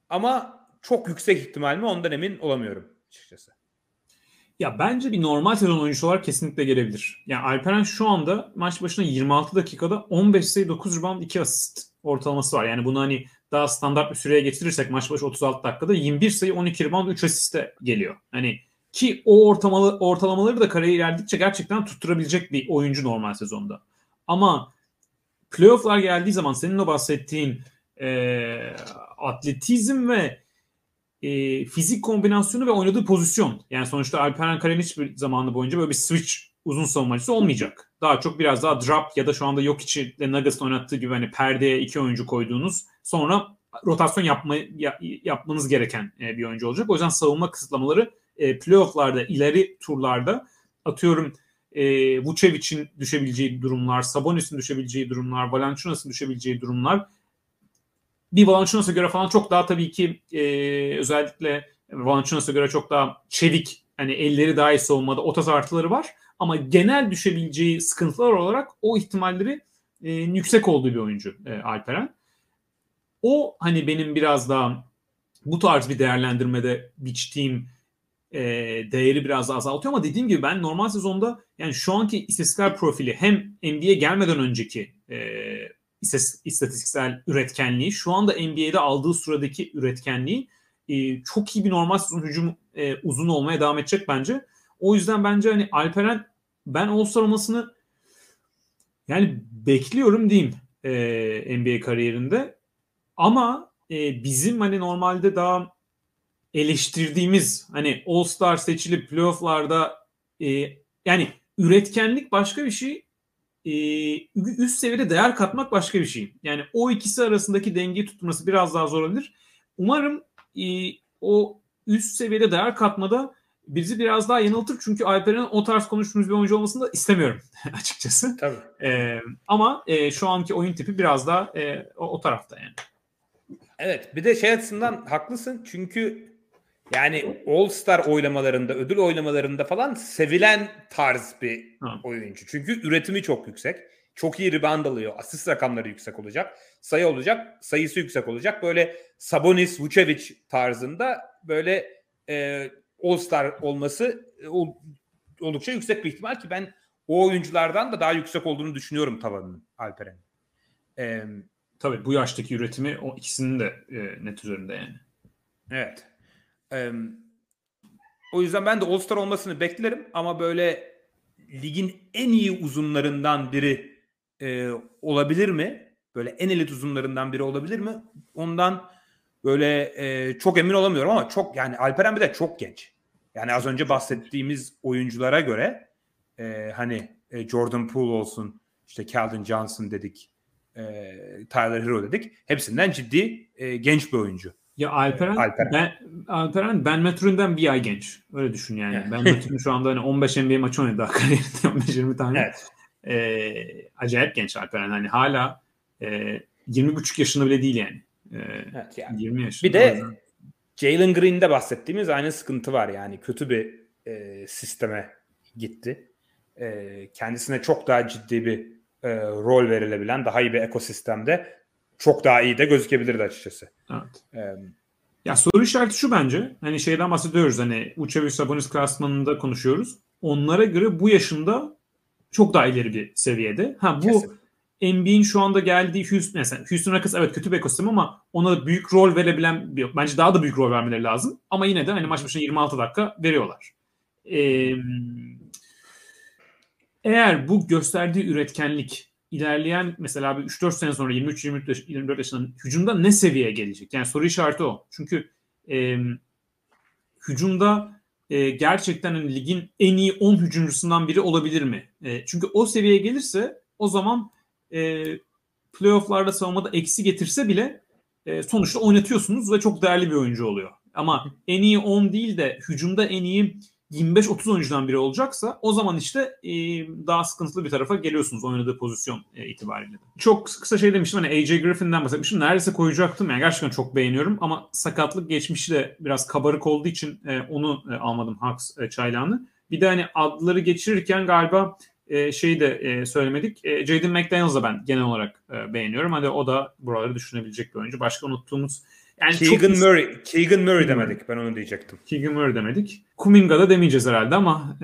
ama çok yüksek ihtimal mi ondan emin olamıyorum açıkçası. Ya bence bir normal sezon oyuncusu olarak kesinlikle gelebilir. Yani Alperen şu anda maç başına 26 dakikada 15 sayı 9 rebound 2 asist ortalaması var. Yani bunu hani daha standart bir süreye getirirsek maç başı 36 dakikada 21 sayı 12 rebound 3 asiste geliyor. Hani ki o ortamalı, ortalamaları da kareye ilerledikçe gerçekten tutturabilecek bir oyuncu normal sezonda. Ama playofflar geldiği zaman senin o bahsettiğin e, atletizm ve e, fizik kombinasyonu ve oynadığı pozisyon. Yani sonuçta Alperen Karen hiçbir zamanı boyunca böyle bir switch uzun savunmacısı olmayacak. Daha çok biraz daha drop ya da şu anda yok içinde Nuggets'ın oynattığı gibi hani perdeye iki oyuncu koyduğunuz sonra rotasyon yapma, yapmanız gereken e, bir oyuncu olacak. O yüzden savunma kısıtlamaları e, playofflarda ileri turlarda atıyorum e, Vucevic'in düşebileceği durumlar, Sabonis'in düşebileceği durumlar, Valanciunas'ın düşebileceği durumlar bir Valanciunas'a göre falan çok daha tabii ki e, özellikle Valanciunas'a göre çok daha çevik hani elleri daha iyi savunmada o tarz artıları var. Ama genel düşebileceği sıkıntılar olarak o ihtimalleri e, yüksek olduğu bir oyuncu e, Alperen. O hani benim biraz daha bu tarz bir değerlendirmede biçtiğim e, değeri biraz daha azaltıyor ama dediğim gibi ben normal sezonda yani şu anki istatistikler profili hem NBA gelmeden önceki e, istatistiksel üretkenliği şu anda NBA'de aldığı süredeki üretkenliği e, çok iyi bir normal sezon hücum e, uzun olmaya devam edecek bence. O yüzden bence hani Alperen ben All-Star olmasını yani bekliyorum diyeyim e, NBA kariyerinde. Ama e, bizim hani normalde daha eleştirdiğimiz hani All-Star seçilip playofflarda e, yani üretkenlik başka bir şey e, üst seviyede değer katmak başka bir şey. Yani o ikisi arasındaki dengeyi tutması biraz daha zor olabilir. Umarım e, o üst seviyede değer katmada bizi biraz daha yanıltır. Çünkü Alperen'in o tarz konuştuğumuz bir oyuncu olmasını da istemiyorum açıkçası. Tabii. E, ama e, şu anki oyun tipi biraz daha e, o, o tarafta yani. Evet bir de şey açısından haklısın çünkü yani All Star oylamalarında, ödül oylamalarında falan sevilen tarz bir ha. oyuncu. Çünkü üretimi çok yüksek. Çok iyi rebound alıyor. Asist rakamları yüksek olacak. Sayı olacak. Sayısı yüksek olacak. Böyle Sabonis, Vucevic tarzında böyle e, All Star olması e, oldukça yüksek bir ihtimal ki ben o oyunculardan da daha yüksek olduğunu düşünüyorum tavanının Alperen. Ee, Tabii bu yaştaki üretimi o ikisinin de e, net üzerinde yani. Evet. O yüzden ben de All-Star olmasını beklerim ama böyle ligin en iyi uzunlarından biri e, olabilir mi? Böyle en elit uzunlarından biri olabilir mi? Ondan böyle e, çok emin olamıyorum ama çok yani Alperen bir de çok genç. Yani az önce bahsettiğimiz oyunculara göre e, hani e, Jordan Poole olsun işte Calvin Johnson dedik e, Tyler Hero dedik. Hepsinden ciddi e, genç bir oyuncu. Ya Alperen, Alperen. Ben, Alperen Ben Mathurin'den bir ay genç. Öyle düşün yani. Evet. Ben Mathurin şu anda hani 15 NBA maçı oynadı daha kariyerinde 15-20 tane. Evet. Ee, acayip genç Alperen. Hani hala e, 20,5 yaşında bile değil yani. Ee, evet, yani. 20 yaşında. Bir de Jalen Green'de bahsettiğimiz aynı sıkıntı var yani. Kötü bir e, sisteme gitti. E, kendisine çok daha ciddi bir e, rol verilebilen daha iyi bir ekosistemde çok daha iyi de gözükebilirdi açıkçası. Evet. Ee, ya soru işareti şu bence. Hani şeyden bahsediyoruz hani Uçevic Sabonis klasmanında konuşuyoruz. Onlara göre bu yaşında çok daha ileri bir seviyede. Ha bu Kesin. NBA'in şu anda geldiği Houston mesela Houston Rockets evet kötü bir ekosistem ama ona büyük rol verebilen bence daha da büyük rol vermeleri lazım. Ama yine de hani maç başına 26 dakika veriyorlar. Ee, eğer bu gösterdiği üretkenlik ilerleyen mesela bir 3-4 sene sonra 23-24 yaşında hücumda ne seviyeye gelecek? Yani soru işareti o. Çünkü e, hücumda e, gerçekten hani ligin en iyi 10 hücumcusundan biri olabilir mi? E, çünkü o seviyeye gelirse o zaman e, playofflarda savunmada eksi getirse bile e, sonuçta oynatıyorsunuz ve çok değerli bir oyuncu oluyor. Ama en iyi 10 değil de hücumda en iyi 25-30 oyuncudan biri olacaksa o zaman işte e, daha sıkıntılı bir tarafa geliyorsunuz oynadığı pozisyon e, itibariyle. Çok kısa şey demiştim hani AJ Griffin'den bahsetmiştim. Neredeyse koyacaktım yani gerçekten çok beğeniyorum ama sakatlık geçmişi de biraz kabarık olduğu için e, onu e, almadım Hawks e, çaylağını. Bir de hani adları geçirirken galiba e, şeyi de e, söylemedik. E, Jaden McDaniels'ı ben genel olarak e, beğeniyorum. Hani o da buraları düşünebilecek bir oyuncu. Başka unuttuğumuz yani Keegan çok... Murray. Keegan Murray demedik. Ben onu diyecektim. Keegan Murray demedik. Kuminga da demeyeceğiz herhalde ama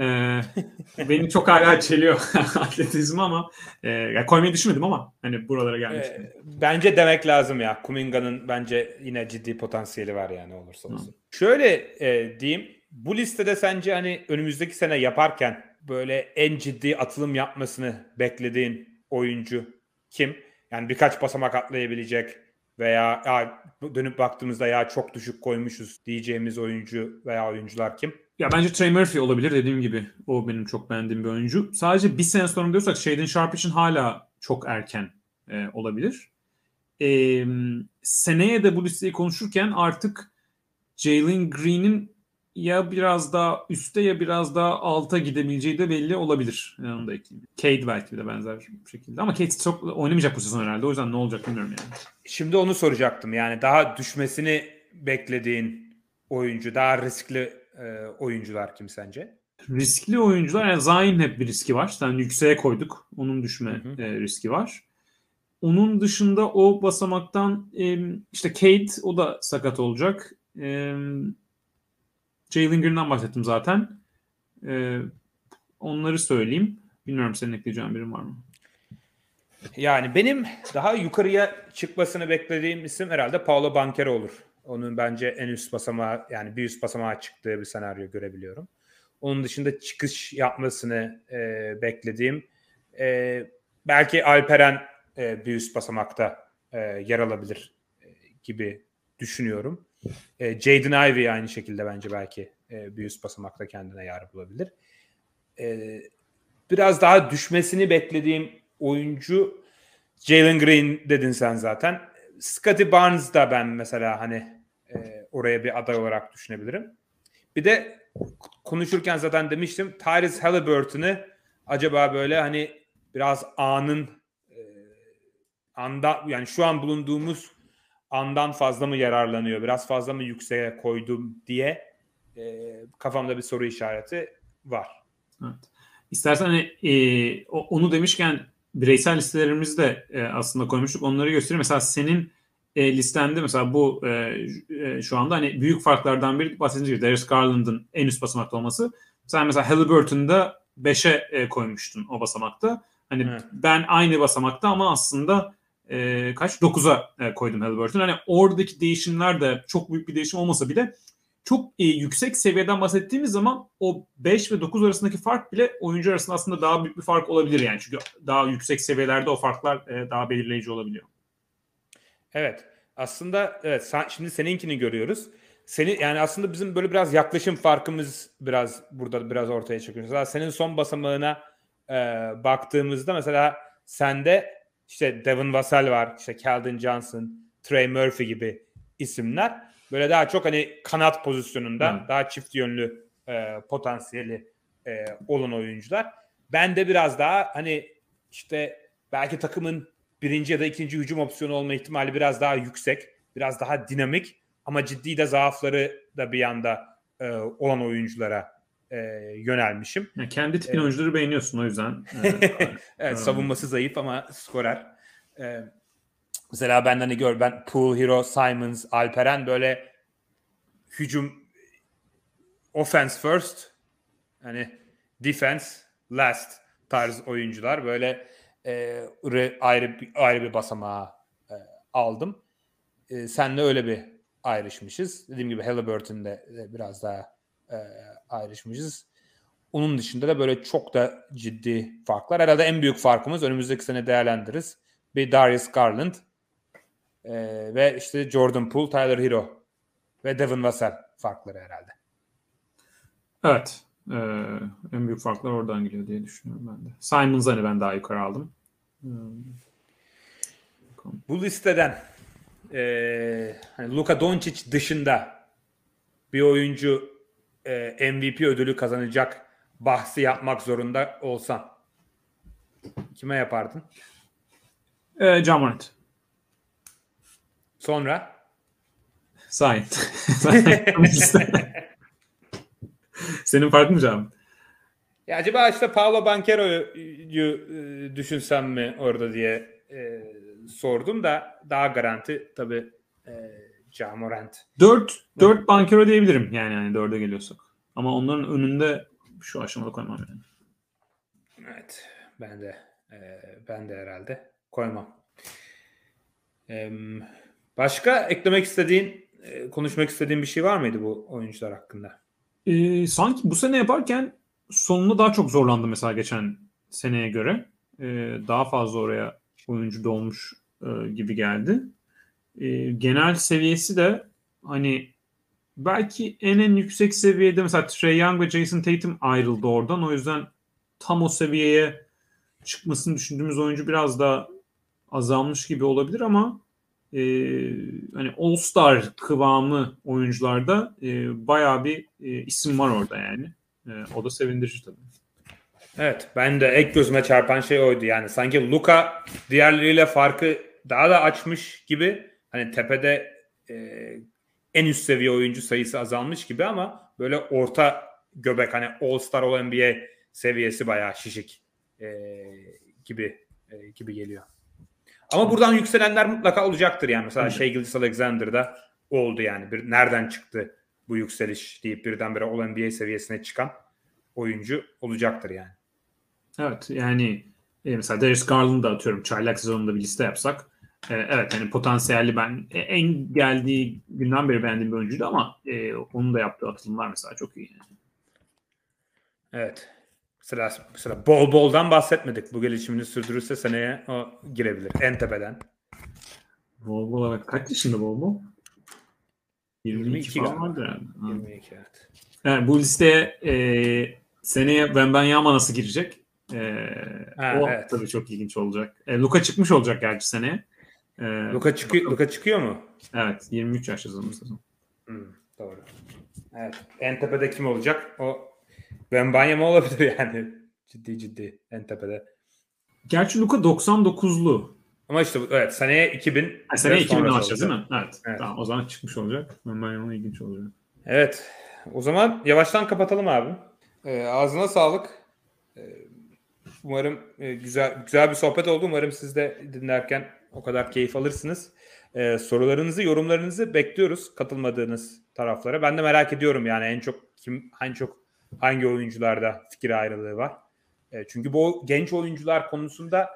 e, beni çok hala çeliyor atletizm ama e, yani koymayı düşünmedim ama hani buralara gelmiş. E, bence demek lazım ya. Kuminga'nın bence yine ciddi potansiyeli var yani olursa olsun. Hı. Şöyle e, diyeyim. Bu listede sence hani önümüzdeki sene yaparken böyle en ciddi atılım yapmasını beklediğin oyuncu kim? Yani birkaç basamak atlayabilecek veya ya dönüp baktığımızda ya çok düşük koymuşuz diyeceğimiz oyuncu veya oyuncular kim? Ya bence Trey Murphy olabilir dediğim gibi. O benim çok beğendiğim bir oyuncu. Sadece bir sene sonra diyorsak Shaden Sharp için hala çok erken e, olabilir. E, seneye de bu listeyi konuşurken artık Jalen Green'in ya biraz daha üste ya biraz daha alta gidebileceği de belli olabilir. Yanında ekleyeyim. Cade belki de benzer bir şekilde. Ama Cade çok oynamayacak bu sezon herhalde. O yüzden ne olacak bilmiyorum yani. Şimdi onu soracaktım. Yani daha düşmesini beklediğin oyuncu, daha riskli e, oyuncular kim sence? Riskli oyuncular yani Zayn hep bir riski var. Yani yükseğe koyduk. Onun düşme hı hı. E, riski var. Onun dışında o basamaktan e, işte Cade o da sakat olacak. E, Jalen Green'den bahsettim zaten. E, onları söyleyeyim. Bilmiyorum senin ekleyeceğin birim var mı? Yani benim daha yukarıya çıkmasını beklediğim isim herhalde Paolo Banquero olur. Onun bence en üst basamağı yani bir üst basamağa çıktığı bir senaryo görebiliyorum. Onun dışında çıkış yapmasını e, beklediğim e, belki Alperen e, bir üst basamakta e, yer alabilir e, gibi düşünüyorum. E, Jaden Ivey aynı şekilde bence belki e, bir üst basamakta kendine yer bulabilir. E, biraz daha düşmesini beklediğim oyuncu Jalen Green dedin sen zaten. Scotty Barnes da ben mesela hani e, oraya bir aday olarak düşünebilirim. Bir de konuşurken zaten demiştim Tyrese Halliburton'ı acaba böyle hani biraz anın e, anda yani şu an bulunduğumuz andan fazla mı yararlanıyor? Biraz fazla mı yükseğe koydum diye e, kafamda bir soru işareti var. Evet. İstersen hani e, onu demişken bireysel listelerimizi e, aslında koymuştuk. Onları göstereyim. Mesela senin e, listende mesela bu e, e, şu anda hani büyük farklardan biri bahsedince gibi Darius Garland'ın en üst basamakta olması. Sen mesela Halliburton'da 5'e e, koymuştun o basamakta. Hani evet. ben aynı basamakta ama aslında e, kaç 9'a e, koydum Halliburton. Hani oradaki değişimler de çok büyük bir değişim olmasa bile çok e, yüksek seviyeden bahsettiğimiz zaman o 5 ve 9 arasındaki fark bile oyuncu arasında aslında daha büyük bir fark olabilir yani. Çünkü daha yüksek seviyelerde o farklar e, daha belirleyici olabiliyor. Evet. Aslında evet şimdi seninkini görüyoruz. Seni yani aslında bizim böyle biraz yaklaşım farkımız biraz burada biraz ortaya çıkıyor. Mesela senin son basamağına e, baktığımızda mesela sende işte Devin Vassell var, işte Keldon Johnson, Trey Murphy gibi isimler. Böyle daha çok hani kanat pozisyonunda hmm. daha çift yönlü e, potansiyeli e, olan oyuncular. Ben de biraz daha hani işte belki takımın birinci ya da ikinci hücum opsiyonu olma ihtimali biraz daha yüksek. Biraz daha dinamik ama ciddi de zaafları da bir yanda e, olan oyunculara e, yönelmişim. Ya kendi tipin ee, oyuncuları beğeniyorsun o yüzden. evet, savunması zayıf ama skorer. Ee, mesela ben hani gör ben Pool Hero, Simons, Alperen böyle hücum offense first hani defense last tarz oyuncular böyle e, ayrı ayrı bir basamağa e, aldım. E, senle öyle bir ayrışmışız. Dediğim gibi Halliburton'da e, biraz daha e, ayrışmışız. Onun dışında da böyle çok da ciddi farklar. Herhalde en büyük farkımız önümüzdeki sene değerlendiririz. Bir Darius Garland e, ve işte Jordan Poole, Tyler Hero ve Devin Vassell farkları herhalde. Evet. Ee, en büyük farklar oradan geliyor diye düşünüyorum ben de. Simons hani ben daha yukarı aldım. Hmm. Bu listeden e, hani Luka Doncic dışında bir oyuncu e, MVP ödülü kazanacak bahsi yapmak zorunda olsan kime yapardın? E, John Sonra? Zion. Senin farkın mı Can? Ya acaba işte Paolo Banquero'yu e, düşünsem mi orada diye e, sordum da daha garanti tabii e, Camorant. 4 4 Banquero diyebilirim yani yani 4'e geliyorsak. Ama onların önünde şu aşamada koymam yani. Evet. Ben de e, ben de herhalde koymam. E, başka eklemek istediğin, e, konuşmak istediğin bir şey var mıydı bu oyuncular hakkında? E, sanki bu sene yaparken sonunda daha çok zorlandı mesela geçen seneye göre. E, daha fazla oraya oyuncu dolmuş e, gibi geldi. E, genel seviyesi de hani belki en en yüksek seviyede mesela Trey Young ve Jason Tatum ayrıldı oradan. O yüzden tam o seviyeye çıkmasını düşündüğümüz oyuncu biraz da azalmış gibi olabilir ama e, hani All Star kıvamı oyuncularda e, bayağı bir e, isim var orada yani. E, o da sevindirici tabii. Evet ben de ek gözüme çarpan şey oydu yani sanki Luka diğerleriyle farkı daha da açmış gibi hani tepede e, en üst seviye oyuncu sayısı azalmış gibi ama böyle orta göbek hani All Star All NBA seviyesi bayağı şişik e, gibi e, gibi geliyor. Ama buradan yükselenler mutlaka olacaktır yani. Mesela Shea Gilgis Alexander'da oldu yani. Bir, nereden çıktı bu yükseliş deyip birdenbire All NBA seviyesine çıkan oyuncu olacaktır yani. Evet yani e, mesela Darius Garland'ı atıyorum çaylak sezonunda bir liste yapsak e, evet hani potansiyelli ben e, en geldiği günden beri beğendiğim bir oyuncuydu ama e, onun da yaptığı atılımlar mesela çok iyi. Yani. Evet. Mesela, mesela bol boldan bahsetmedik. Bu gelişimini sürdürürse seneye o girebilir. En tepeden. Bol bol evet. Kaç yaşında bol bol? 22, 22 falan vardı yani. 22 evet. Yani bu listeye e, seneye Wembanyama nasıl girecek? E, ha, o evet. tabii çok ilginç olacak. E, Luka çıkmış olacak gerçi seneye. E, Luka, çıkıyor, Luka çıkıyor mu? Evet. 23 yaş yazılmış sezon. Hmm, doğru. Evet. En tepede kim olacak? O Wembanyama olabilir yani. Ciddi ciddi en tepede. Gerçi Luka 99'lu. Ama işte evet seneye 2000. Ha, seneye 2000 alacağız değil mi? Evet. evet. Tamam o zaman çıkmış olacak. Wembanyama ilginç olacak. Evet. O zaman yavaştan kapatalım abi. Ee, ağzına sağlık. Ee, umarım e, güzel güzel bir sohbet oldu. Umarım siz de dinlerken o kadar keyif alırsınız. Ee, sorularınızı, yorumlarınızı bekliyoruz katılmadığınız taraflara. Ben de merak ediyorum yani en çok kim en çok hangi oyuncularda fikir ayrılığı var. E, çünkü bu genç oyuncular konusunda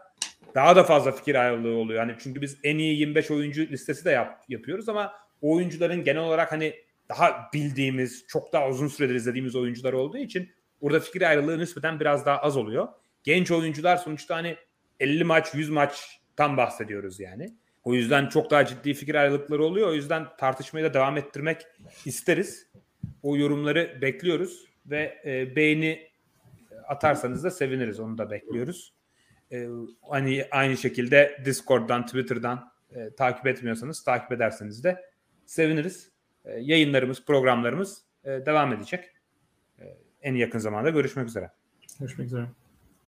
daha da fazla fikir ayrılığı oluyor. Yani çünkü biz en iyi 25 oyuncu listesi de yap, yapıyoruz ama oyuncuların genel olarak hani daha bildiğimiz, çok daha uzun süredir izlediğimiz oyuncular olduğu için burada fikir ayrılığı nispeten biraz daha az oluyor. Genç oyuncular sonuçta hani 50 maç, 100 maçtan bahsediyoruz yani. O yüzden çok daha ciddi fikir ayrılıkları oluyor. O yüzden tartışmayı da devam ettirmek isteriz. O yorumları bekliyoruz ve e, beğeni atarsanız da seviniriz. Onu da bekliyoruz. E, hani aynı şekilde Discord'dan, Twitter'dan e, takip etmiyorsanız takip ederseniz de seviniriz. E, yayınlarımız, programlarımız e, devam edecek. E, en yakın zamanda görüşmek üzere. Görüşmek üzere.